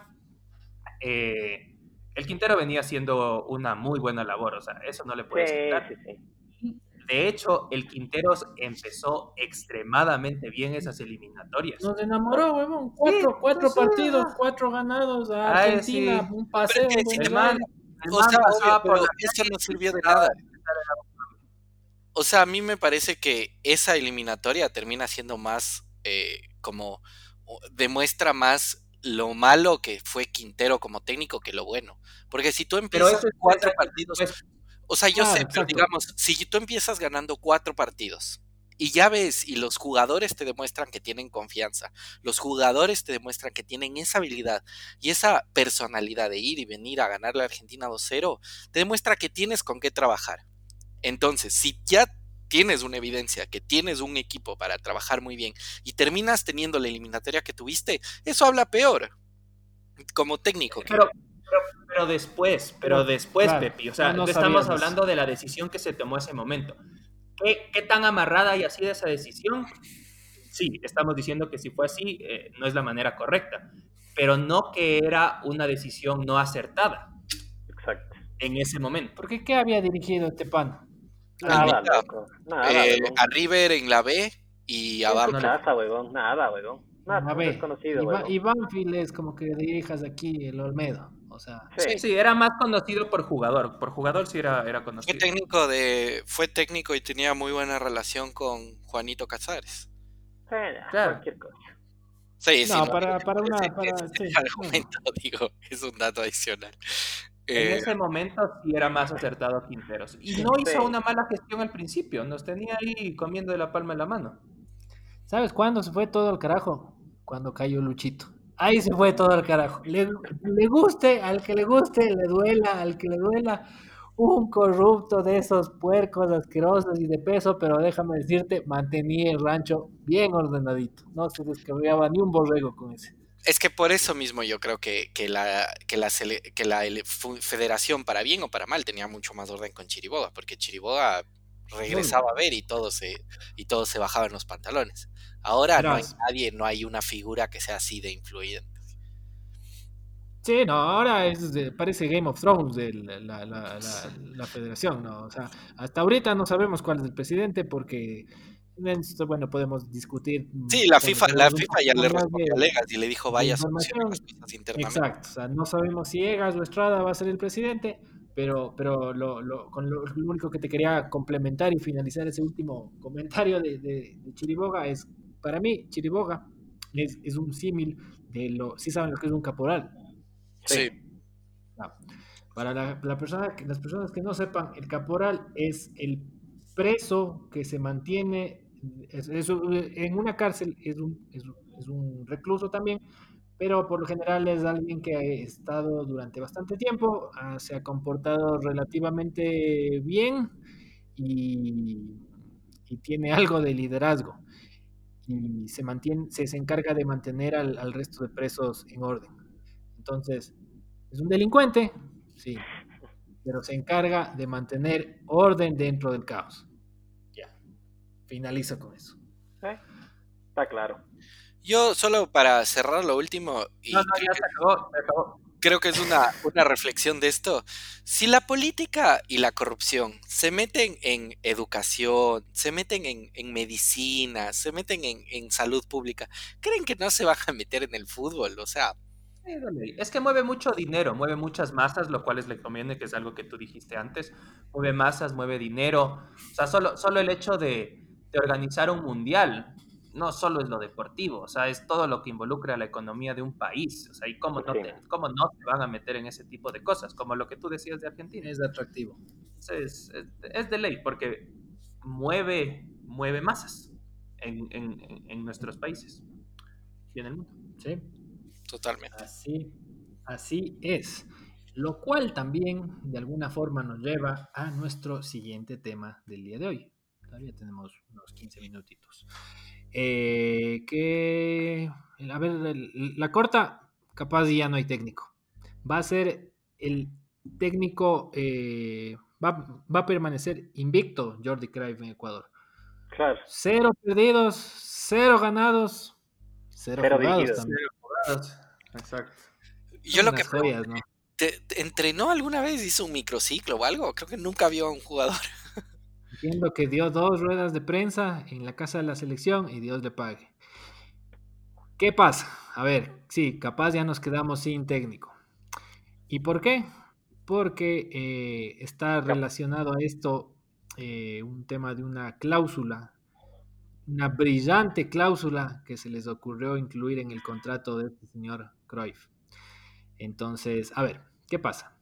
eh, el Quintero venía haciendo una muy buena labor, o sea, eso no le puedes quitar. De hecho, el Quintero empezó extremadamente bien esas eliminatorias. Nos enamoró, huevón. Cuatro, cuatro partidos, cuatro ganados a Argentina, un paseo. El man, o sea, eso no sirvió de nada o sea, a mí me parece que esa eliminatoria termina siendo más eh, como demuestra más lo malo que fue Quintero como técnico que lo bueno. Porque si tú empiezas cuatro partidos, o sea, yo sé, pero digamos, si tú empiezas ganando cuatro partidos Y ya ves, y los jugadores te demuestran que tienen confianza, los jugadores te demuestran que tienen esa habilidad y esa personalidad de ir y venir a ganar la Argentina 2-0, te demuestra que tienes con qué trabajar. Entonces, si ya tienes una evidencia, que tienes un equipo para trabajar muy bien y terminas teniendo la eliminatoria que tuviste, eso habla peor como técnico. Pero, pero, después, pero después, Pepi, o sea, estamos hablando de la decisión que se tomó ese momento. ¿Qué, tan amarrada haya sido esa decisión? Sí, estamos diciendo que si fue así, eh, no es la manera correcta, pero no que era una decisión no acertada. Exacto. En ese momento. ¿Por qué había dirigido este pan? Nada, loco. Nada, eh, a River en la B y a Barça. Nada, huevón. Nada, huevón. Nada, desconocido, y, Banfield es como que dirijas aquí el Olmedo. O sea, sí. sí, era más conocido por jugador. Por jugador sí era, era conocido. Fue técnico de, fue técnico y tenía muy buena relación con Juanito Casares. claro. cualquier cosa. Sí, sí, no, para, para una. Para, argumento, digo, es un dato adicional. En eh, ese momento sí era más acertado Quinteros. Y no hizo una mala gestión al principio, nos tenía ahí comiendo de la palma de la mano. ¿Sabes cuándo se fue todo al carajo? Cuando cayó Luchito. Ahí se fue todo al carajo. Le, le guste, al que le guste, le duela, al que le duela. Un corrupto de esos puercos asquerosos y de peso, pero déjame decirte, mantenía el rancho bien ordenadito. No se descargaba ni un borrego con ese. Es que por eso mismo yo creo que, que, la, que, la, que la federación, para bien o para mal, tenía mucho más orden con Chiriboga, porque Chiriboga regresaba a ver y todo se, y todo se bajaba en los pantalones. Ahora no hay nadie, no hay una figura que sea así de influyente. Sí, no, ahora es parece Game of Thrones de la, la, la, federación, ¿no? O sea, hasta ahorita no sabemos cuál es el presidente porque bueno, podemos discutir. Mm, sí, la FIFA, la FIFA ya le respondió a Legas y le dijo vaya a las internamente. Exacto, o sea, no sabemos si Egas o Estrada va a ser el presidente, pero, pero lo, lo, con lo, único que te quería complementar y finalizar ese último comentario de, de, Chiriboga es, para mí, Chiriboga es, es un símil de lo, sí saben lo que es un caporal. Sí. Para la, la persona, las personas que no sepan, el caporal es el preso que se mantiene en una cárcel es un, es, un, recluso también, pero por lo general es alguien que ha estado durante bastante tiempo, ah, se ha comportado relativamente bien y, tiene algo de liderazgo y se mantiene, se, encarga de mantener al, al, resto de presos en orden. Entonces, es un delincuente, sí, pero se encarga de mantener orden dentro del caos. Finaliza con eso. Eh, está claro. Yo solo para cerrar lo último. Y no, no, ya se acabó, se acabó. Creo que es una, una reflexión de esto. Si la política y la corrupción se meten en educación, se meten en, en medicina, se meten en, en salud pública, ¿creen que no se van a meter en el fútbol? O sea, es que mueve mucho dinero, mueve muchas masas, lo cual le conviene, que es algo que tú dijiste antes. Mueve masas, mueve dinero. O sea, solo, solo el hecho de, de organizar un mundial no solo es lo deportivo, o sea, es todo lo que involucra a la economía de un país, o sea, y cómo no, te, cómo no se van a meter en ese tipo de cosas, como lo que tú decías de Argentina. Es atractivo. Es, es, de ley, porque mueve, mueve masas en, en, en, nuestros países y en el mundo. Sí. Totalmente. Así, así es. Lo cual también de alguna forma nos lleva a nuestro siguiente tema del día de hoy. Todavía tenemos unos 15 minutitos. Eh, que, a ver, la corta, capaz ya no hay técnico. Va a ser el técnico, eh, va, va, a permanecer invicto Jordi Cruyff en Ecuador. Claro. Cero perdidos, cero ganados, cero, jugados Exacto. Yo lo que joyas, ¿no? ¿te, entrenó alguna vez? ¿Hizo un microciclo o algo? Creo que nunca vio a un jugador. Entiendo que dio dos ruedas de prensa en la casa de la selección y Dios le pague. ¿Qué pasa? A ver, sí, capaz ya nos quedamos sin técnico. ¿Y por qué? Porque eh, está relacionado a esto eh, un tema de una cláusula, una brillante cláusula que se les ocurrió incluir en el contrato de este señor Cruyff. Entonces, a ver, ¿qué pasa?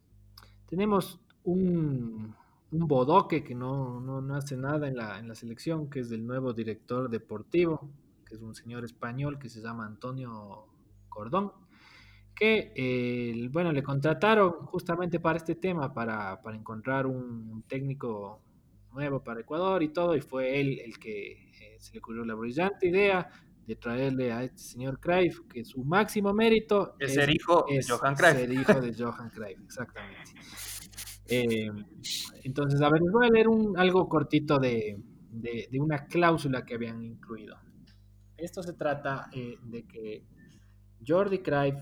Tenemos un, un bodoque que no, no, hace nada en la, en la selección, que es del nuevo director deportivo, que es un señor español que se llama Antonio Cordón, que, eh, bueno, le contrataron justamente para este tema, para, para encontrar un técnico nuevo para Ecuador y todo, y fue él el que eh, se le ocurrió la brillante idea de traerle a este señor Cruyff, que su máximo mérito es, ser hijo de Johan Cruyff. Ser hijo de Johan Cruyff, exactamente. Eh, entonces, a ver, les voy a leer un, algo cortito de, de, una cláusula que habían incluido. Esto se trata eh, de que Jordi Cruyff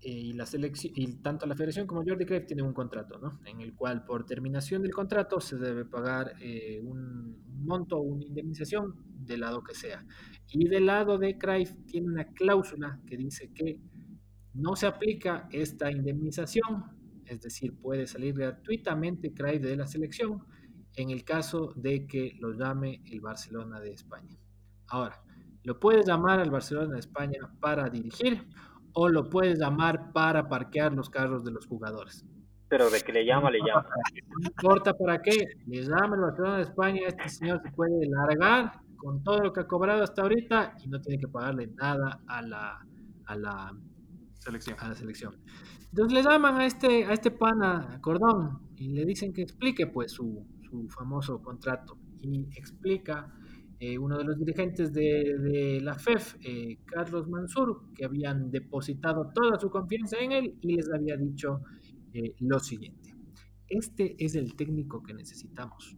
y la selección tanto la federación como Jordi Cruyff tienen un contrato, ¿no? En el cual por terminación del contrato se debe pagar eh, un monto una indemnización del lado que sea. Y del lado de Cruyff tiene una cláusula que dice que no se aplica esta indemnización, es decir, puede salir gratuitamente Cruyff de la selección en el caso de que lo llame el Barcelona de España. Ahora, lo puede llamar al Barcelona de España para dirigir o lo puedes llamar para parquear los carros de los jugadores. Pero de que le llama, le llama. No importa para qué, le llama el Barcelona de España, este señor se puede largar con todo lo que ha cobrado hasta ahorita y no tiene que pagarle nada a la, a la selección. A la selección. Entonces le llaman a este, a este pana Cordón y le dicen que explique pues su, su famoso contrato. Y explica eh, uno de los dirigentes de, la FEF, e eh, Carlos Mansur, que habían depositado toda su confianza en él y les había dicho eh, lo siguiente. Este es el técnico que necesitamos.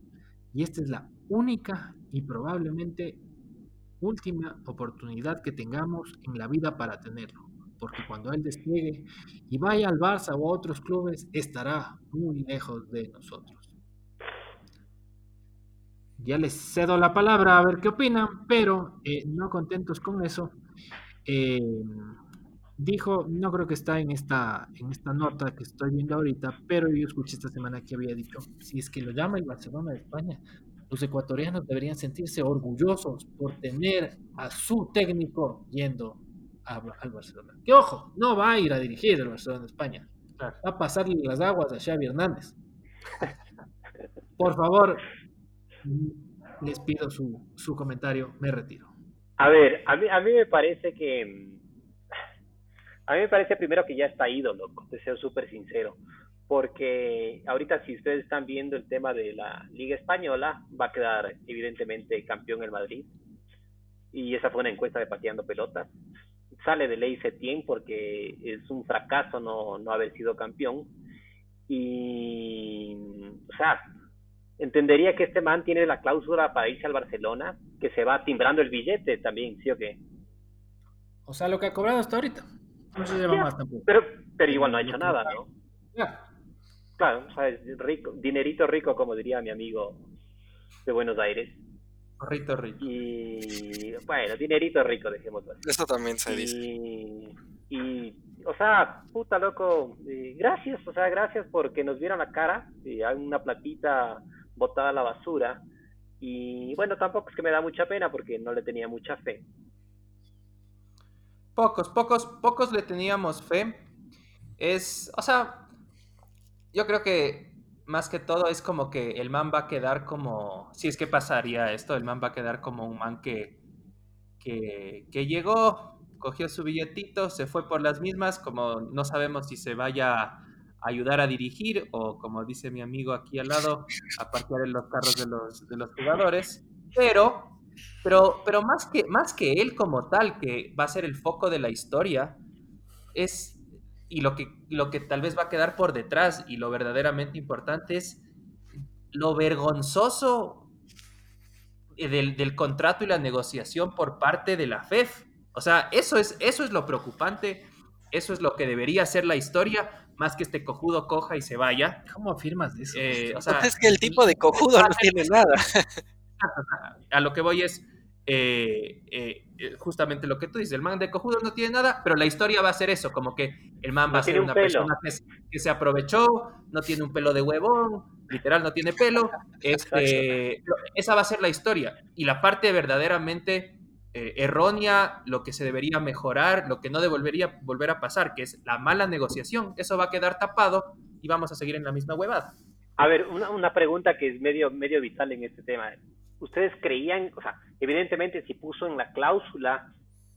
Y esta es la única y probablemente última oportunidad que tengamos en la vida para tenerlo, porque cuando él despliegue y vaya al Barça o a otros clubes estará muy lejos de nosotros. Ya les cedo la palabra a ver qué opinan, pero eh, no contentos con eso, eh, dijo, no creo que está en esta, en esta nota que estoy viendo ahorita, pero yo escuché esta semana que había dicho, si es que lo llama el Barcelona de España, los ecuatorianos deberían sentirse orgullosos por tener a su técnico yendo al Barcelona. Que ojo, no va a ir a dirigir el Barcelona de España, va a pasarle las aguas a Xavi Hernández. Por favor, les pido su, su comentario, me retiro. A ver, a mí, a mí me parece que... A mí me parece primero que ya está ido, loco, de ser súper sincero. Porque ahorita si ustedes están viendo el tema de la Liga Española, va a quedar evidentemente campeón el Madrid. Y esa fue una encuesta de pateando pelotas. Sale de ley Setién porque es un fracaso no, no haber sido campeón. Y, o sea, entendería que este man tiene la cláusula para irse al Barcelona, que se va timbrando el billete también, ¿sí o qué? O sea, lo que ha cobrado hasta ahorita. No se lleva más tampoco. Pero, pero igual no ha hecho nada, ¿no? Claro, o sea, rico, dinerito rico, como diría mi amigo de Buenos Aires. Rico rico. Y bueno, dinerito rico, dejémoslo así. Eso también se dice. Y, o sea, puta loco, gracias, o sea, gracias porque nos vieron la cara. Y hay una platita botada a la basura. Y bueno, tampoco es que me da mucha pena porque no le tenía mucha fe. Pocos, pocos, pocos le teníamos fe. Es, o sea, yo creo que más que todo es como que el man va a quedar como, si es que pasaría esto, el man va a quedar como un man que, que, que llegó, cogió su billetito, se fue por las mismas, como no sabemos si se vaya ayudar a dirigir o, como dice mi amigo aquí al lado, a parquear en los carros de los, de los jugadores. Pero, pero, pero más, que, más que él como tal, que va a ser el foco de la historia, es, y lo que, lo que tal vez va a quedar por detrás y lo verdaderamente importante es lo vergonzoso del, del contrato y la negociación por parte de la FEF. O sea, eso es, eso es lo preocupante, eso es lo que debería ser la historia, más que este cojudo coja y se vaya. ¿Cómo afirmas eso? Eh, o sea, es que el tipo de cojudo no tiene nada. A lo que voy es eh, eh, justamente lo que tú dices, el man de cojudo no tiene nada, pero la historia va a ser eso, como que el man va a ser una persona que, se aprovechó, no tiene un pelo de huevón, literal no tiene pelo, este, esa va a ser la historia. Y la parte verdaderamente eh, errónea, lo que se debería mejorar, lo que no devolvería volver a pasar, que es la mala negociación. Eso va a quedar tapado y vamos a seguir en la misma huevada. A ver, una, una pregunta que es medio, medio vital en este tema. ¿Ustedes creían, o sea, evidentemente si puso en la cláusula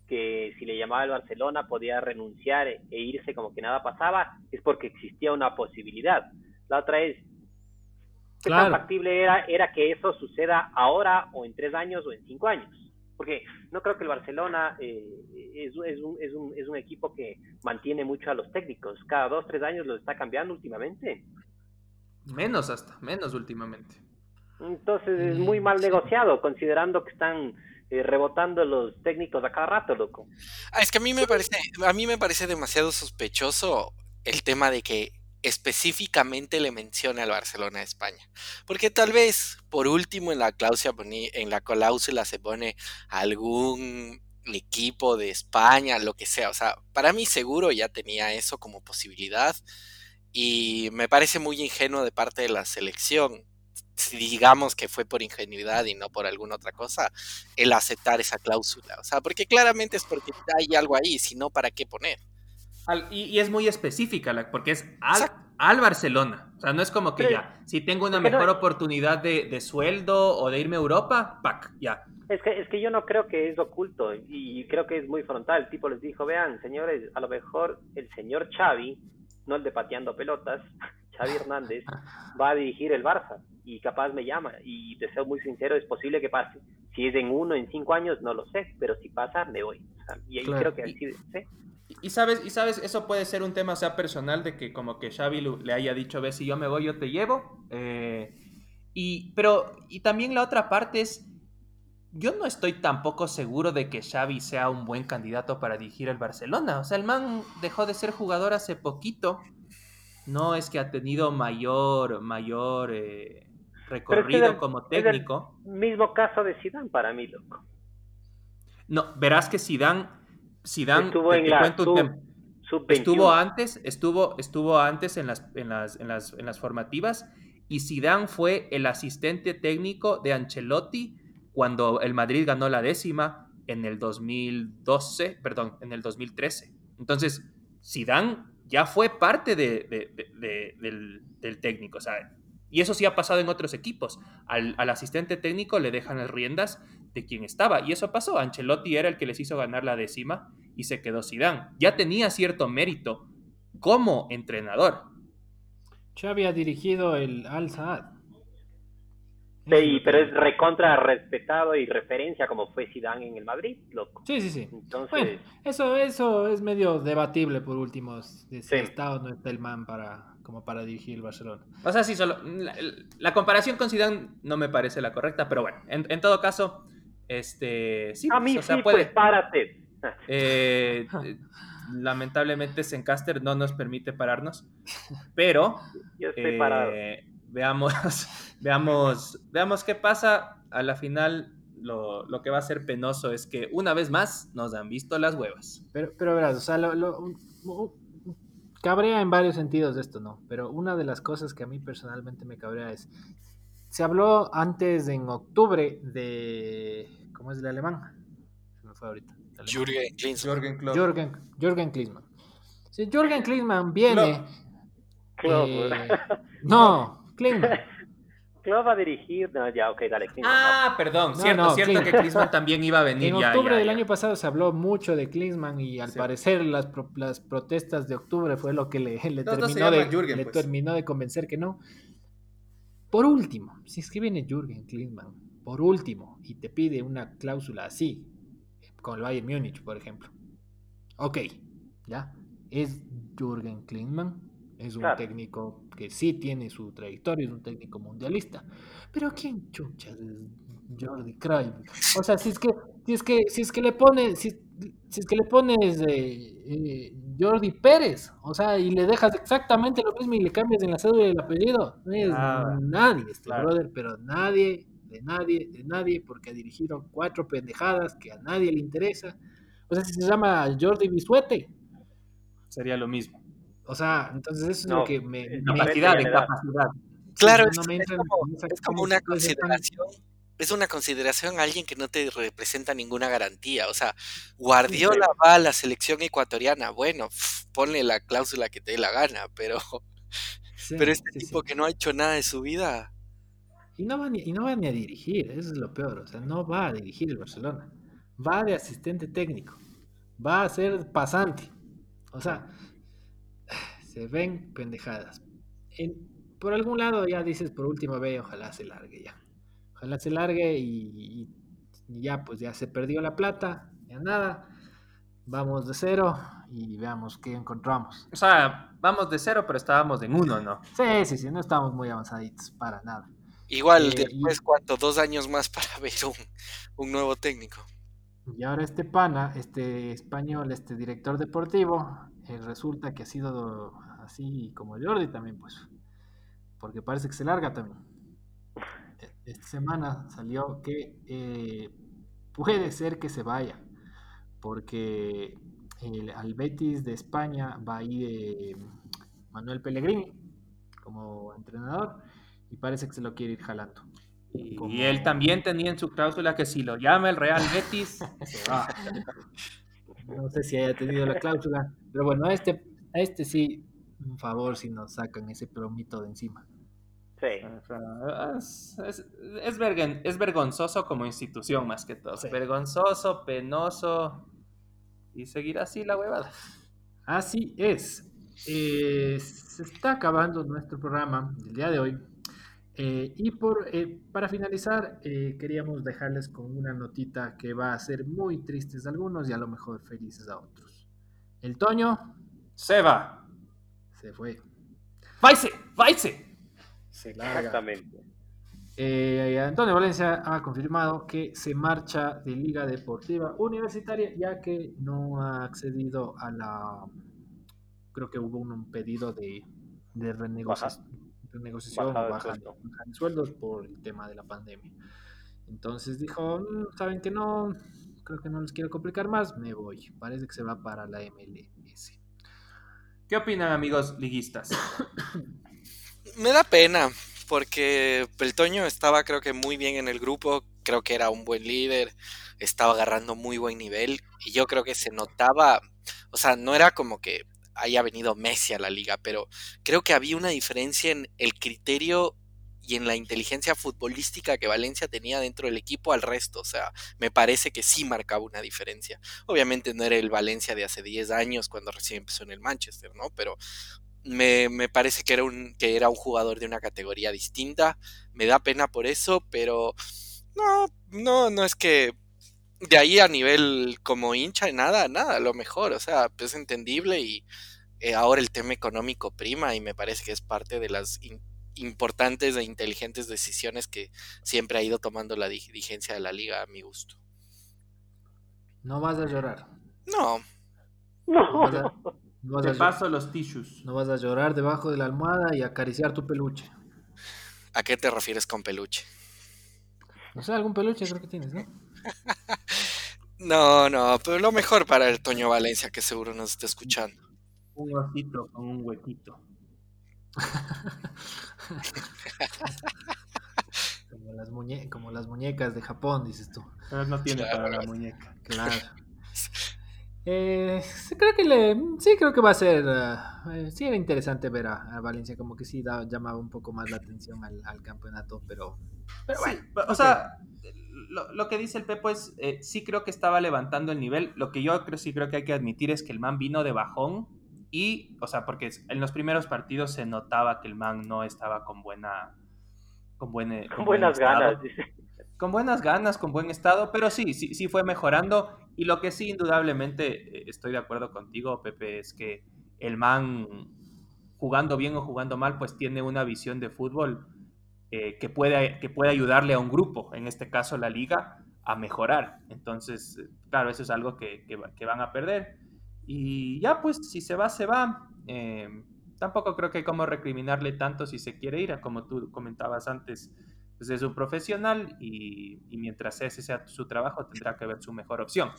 que si le llamaba al Barcelona podía renunciar e irse como que nada pasaba, es porque existía una posibilidad. La otra es, ¿qué tan factible era, era que eso suceda ahora o en tres años o en cinco años? Porque no creo que el Barcelona eh, es, es, un, es, un, es un equipo que mantiene mucho a los técnicos. Cada dos, tres años lo está cambiando últimamente. Menos hasta, menos últimamente. Entonces es muy mal negociado, considerando que están eh, rebotando los técnicos a cada rato, loco. Ah, es que a mí me parece, a mí me parece demasiado sospechoso el tema de que específicamente le mencione al Barcelona de España. Porque tal vez, por último, en la cláusula, en la cláusula se pone algún equipo de España, lo que sea. O sea, para mí seguro ya tenía eso como posibilidad. Y me parece muy ingenuo de parte de la selección, si digamos que fue por ingenuidad y no por alguna otra cosa, el aceptar esa cláusula. O sea, porque claramente es porque hay algo ahí, si no, ¿para qué poner? y, es muy específica, porque es al, Barcelona. O sea, no es como que ya, si tengo una mejor oportunidad de, sueldo o de irme a Europa, ¡pac! Ya. Es que, es que yo no creo que es oculto y creo que es muy frontal. El tipo les dijo, vean, señores, a lo mejor el señor Xavi no el de pateando pelotas, Xavi Hernández, va a dirigir el Barça y capaz me llama. Y te soy muy sincero, es posible que pase. Si es en uno, en cinco años, no lo sé, pero si pasa, me voy. y ahí creo que así, Y sabes, y sabes, eso puede ser un tema sea personal de que como que Xavi le haya dicho, ve si yo me voy, yo te llevo. Eh, y, pero, y también la otra parte es, yo no estoy tampoco seguro de que Xavi sea un buen candidato para dirigir el Barcelona. O sea, el man dejó de ser jugador hace poquito. No es que ha tenido mayor, mayor eh, recorrido como técnico. mismo caso de Zidane para mí, loco. No, verás que Zidane, Zidane estuvo en la estuvo antes, estuvo, estuvo antes en las, en las, en las, en las formativas y Zidane fue el asistente técnico de Ancelotti cuando el Madrid ganó la décima en el 2012, perdón, en el 2013. Entonces, Zidane ya fue parte de, del, técnico, sea, Y eso sí ha pasado en otros equipos. Al, asistente técnico le dejan las riendas de quien estaba. Y eso pasó. Ancelotti era el que les hizo ganar la décima y se quedó Zidane. Ya tenía cierto mérito como entrenador. Xavi ha dirigido el Al Saad. Sí, pero es recontra respetado y referencia como fue Zidane en el Madrid, loco. Sí, sí, sí. Entonces... eso, eso es medio debatible por último, si sí. está o no está el man para, como para dirigir el Barcelona. O sea, sí, solo, la, comparación con Zidane no me parece la correcta, pero bueno, en, todo caso, este, sí. A mí sí, pues párate. Eh, lamentablemente Zencaster no nos permite pararnos, pero... Yo estoy parado eh, veamos, veamos, veamos qué pasa. A la final, lo, que va a ser penoso es que una vez más nos han visto las huevas. Pero, pero verás, o sea, lo, cabrea en varios sentidos esto, ¿no? Pero una de las cosas que a mí personalmente me cabrea es, se habló antes en octubre de, ¿cómo es el alemán? Se me fue ahorita. Jürgen Klinsmann. Jürgen, Jürgen, Klinsmann. Si Jürgen Klinsmann viene... Eh, no, Klopp va a dirigir. No, ya, ok, dale. ah, perdón. cierto, cierto que Klinsmann también iba a venir. En octubre del año pasado se habló mucho de Klinsmann y al parecer las, las, protestas de octubre fue lo que le, terminó, de, le pues. terminó de convencer que no. Por último, si es que viene Jürgen Klinsmann, por último, y te pide una cláusula así, con el Bayern Múnich, por ejemplo. Ok, ¿ya? Es Jürgen Klinsmann es un técnico que sí tiene su trayectoria, es un técnico mundialista. Pero ¿quién chucha es Jordi Cruyff? O sea, si es que, si es que, si es que le pones, si, es que le pones eh, eh, Jordi Pérez, o sea, y le dejas exactamente lo mismo y le cambias en la cédula del apellido, no es nadie este brother, pero nadie, de nadie, de nadie, porque ha dirigido cuatro pendejadas que a nadie le interesa. O sea, si se llama Jordi Bisuete. Sería lo mismo. O sea, entonces eso es lo que me... Capacidad, capacidad. Claro, es, como, una consideración es una consideración a alguien que no te representa ninguna garantía. O sea, Guardiola va a la selección ecuatoriana. Bueno, ponle la cláusula que te dé la gana, pero Pero este tipo que no ha hecho nada de su vida. Y no, va ni, y no va ni a dirigir, eso es lo peor. O sea, no va a dirigir el Barcelona. Va de asistente técnico. Va a ser pasante. O sea, se ven pendejadas. por algún lado ya dices por última vez, ojalá se largue ya. Ojalá se largue y, y ya pues ya se perdió la plata, ya nada. Vamos de cero y veamos qué encontramos. O sea, vamos de cero, pero estábamos en uno, ¿no? Sí, sí, sí, no estamos muy avanzaditos para nada. Igual, eh, después, ¿cuánto? Dos años más para ver un, nuevo técnico. Y ahora este pana, este español, este director deportivo, resulta que ha sido así como Jordi también, pues. Porque parece que se larga también. E, esta semana salió que eh, puede ser que se vaya porque el, al Betis de España va a ir Manuel Pellegrini como entrenador y parece que se lo quiere ir jalando. Y él también tenía en su cláusula que si lo llama el Real Betis, No sé si haya tenido la cláusula, pero bueno, a este, a este sí, un favor si nos sacan ese plomito de encima. Sí. Es, es, vergonzoso como institución más que todo. Vergonzoso, penoso. Y seguir así la huevada. Así es. Eh, se está acabando nuestro programa del día de hoy. Eh, y por, eh, para finalizar, queríamos dejarles con una notita que va a ser muy tristes a algunos y a lo mejor felices a otros. El Toño se va. Se fue. ¡Vaise! ¡Vaise! Se larga. Exactamente. Eh, Antonio Valencia ha confirmado que se marcha de Liga Deportiva Universitaria ya que no ha accedido a la... Creo que hubo un pedido de, de renegociación, renegociación baja, de sueldos por el tema de la pandemia. Entonces dijo, mm, saben que no, creo que no les quiero complicar más, me voy. Parece que se va para la MLS. ¿Qué opinan amigos liguistas? me da pena, porque Peltoño estaba creo que muy bien en el grupo, creo que era un buen líder, estaba agarrando muy buen nivel y yo creo que se notaba, o sea, no era como que haya venido Messi a la liga, pero creo que había una diferencia en el criterio y en la inteligencia futbolística que Valencia tenía dentro del equipo al resto. O sea, me parece que sí marcaba una diferencia. Obviamente no era el Valencia de hace 10 años cuando recién empezó en el Manchester, ¿no? Pero me, me, parece que era, un, que era un jugador de una categoría distinta. Me da pena por eso, pero no, no, no es que de ahí a nivel como hincha, nada, nada, lo mejor. O sea, es entendible y eh, ahora el tema económico prima y me parece que es parte de las importantes e inteligentes decisiones que siempre ha ido tomando la dirigencia de la liga a mi gusto. No vas a llorar. No. No. Te paso los tissues. No vas a llorar debajo de la almohada y acariciar tu peluche. ¿A qué te refieres con peluche? No sé, algún peluche creo que tienes, ¿no? No, no, pero lo mejor para el Toño Valencia, que seguro nos está escuchando. Un osito con un huequito. como, las como las muñecas de Japón, dices tú. Pero no tiene para la muñeca. Claro. Eh, creo que le, sí, creo que va a ser, uh, sí era interesante ver a, Valencia, como que sí da, llamaba un poco más la atención al, campeonato, pero, pero bueno. o sea, lo, lo, que dice el Pepo es, eh, sí creo que estaba levantando el nivel, lo que yo creo, sí creo que hay que admitir es que el man vino de bajón y, o sea, porque en los primeros partidos se notaba que el man no estaba con buena... Con, con, buenas ganas, dice. Con buenas ganas, con buen estado, pero sí, sí, sí fue mejorando. Y lo que sí, indudablemente, eh, estoy de acuerdo contigo, Pepe, es que el man, jugando bien o jugando mal, pues tiene una visión de fútbol eh, que, puede, que puede ayudarle a un grupo, en este caso la liga, a mejorar. Entonces, claro, eso es algo que, que, van a perder. Y ya, pues, si se va, se va. Eh, tampoco creo que hay como recriminarle tanto si se quiere ir, como tú comentabas antes pues, es un profesional y, mientras ese sea su trabajo tendrá que ver su mejor opción.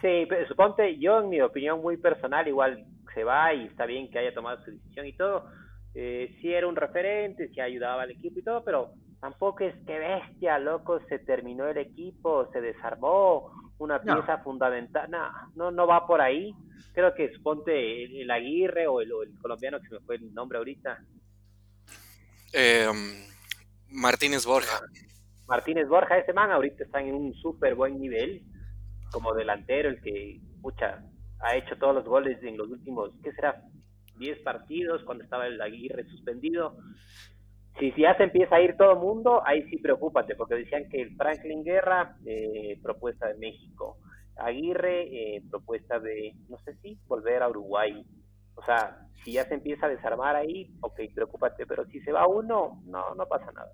Sí, pero suponte, yo en mi opinión muy personal, igual se va y está bien que haya tomado su decisión y todo. Eh, sí era un referente, que ayudaba al equipo y todo, pero tampoco es que bestia, loco, se terminó el equipo, se desarmó, una pieza fundamental. No, no, no va por ahí. Creo que ponte el, Aguirre o el, colombiano que se me fue el nombre ahorita. Em, Martínez Borja. Martínez Borja, ese man ahorita está en un súper buen nivel como delantero, el que, pucha, ha hecho todos los goles en los últimos, ¿qué será? 10 partidos cuando estaba el Aguirre suspendido. Si, ya se empieza a ir todo el mundo, ahí sí preocúpate, porque decían que el Franklin Guerra, eh, propuesta de México, Aguirre, eh, propuesta de, no sé si, volver a Uruguay. O sea, si ya se empieza a desarmar ahí, ok, preocúpate, pero si se va uno, no, no pasa nada.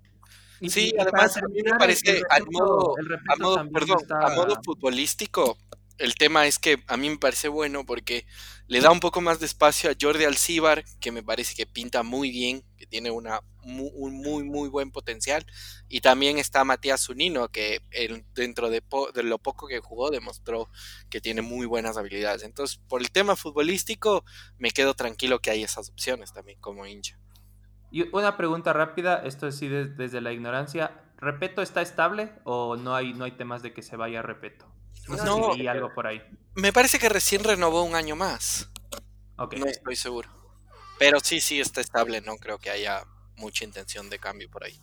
Sí, además a mí me parece, modo, a modo, perdón, a modo futbolístico, el tema es que a mí me parece bueno porque le da un poco más de espacio a Jordi Alcibar, que me parece que pinta muy bien, que tiene una, un muy, muy buen potencial. Y también está Matías Zunino, que dentro de, lo poco que jugó demostró que tiene muy buenas habilidades. Entonces, por el tema futbolístico, me quedo tranquilo que hay esas opciones también como hincha. Y una pregunta rápida, esto es sí desde la ignorancia. ¿Repeto está estable o no hay, no hay temas de que se vaya a Repeto? No, algo por ahí. Me parece que recién renovó un año más. No estoy seguro. Pero sí, sí está estable, no creo que haya mucha intención de cambio por ahí.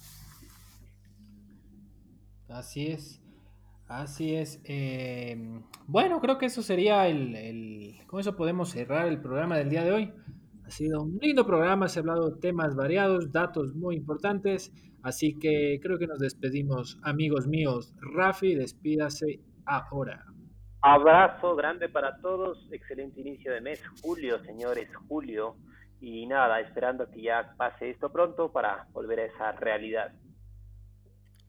Así es. Así es. Em, bueno, creo que eso sería el, Con eso podemos cerrar el programa del día de hoy. Ha sido un lindo programa, se ha hablado de temas variados, datos muy importantes. Así que creo que nos despedimos, amigos míos. Rafi, despídase ahora. Abrazo grande para todos, excelente inicio de mes, julio, señores, julio. Y nada, esperando que ya pase esto pronto para volver a esa realidad.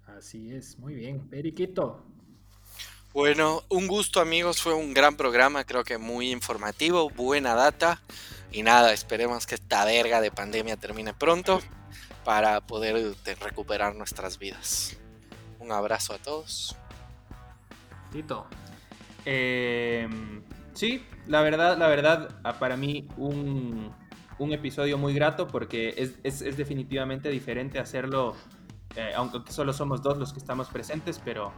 Así es, muy bien. Periquito. Bueno, un gusto amigos, fue un gran programa, creo que muy informativo, buena data. Y nada, esperemos que esta verga de pandemia termine pronto para poder recuperar nuestras vidas. Un abrazo a todos. Tito. Em, sí, la verdad, la verdad, ah, para mí un, episodio muy grato porque es, definitivamente diferente hacerlo, eh, aunque solo somos dos los que estamos presentes, pero,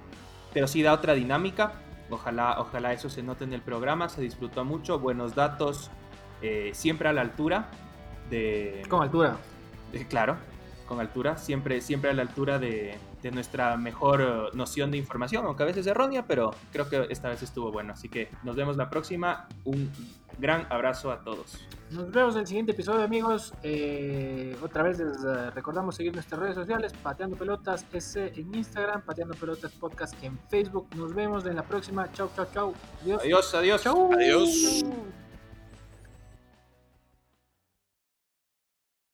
pero sí da otra dinámica. Ojalá, ojalá eso se note en el programa, se disfrutó mucho, buenos datos, eh, siempre a la altura de... Con altura. claro, con altura, siempre, siempre a la altura de, de nuestra mejor eh, noción de información, aunque a veces errónea, pero creo que esta vez estuvo bueno. Así que nos vemos la próxima. Un gran abrazo a todos. Nos vemos en el siguiente episodio, amigos. Eh, otra vez les eh, recordamos seguir nuestras redes sociales, Pateando Pelotas S en Instagram, Pateando Pelotas Podcast en Facebook. Nos vemos en la próxima. Chau, chau, chau. Adiós. Adiós, adiós. Adiós.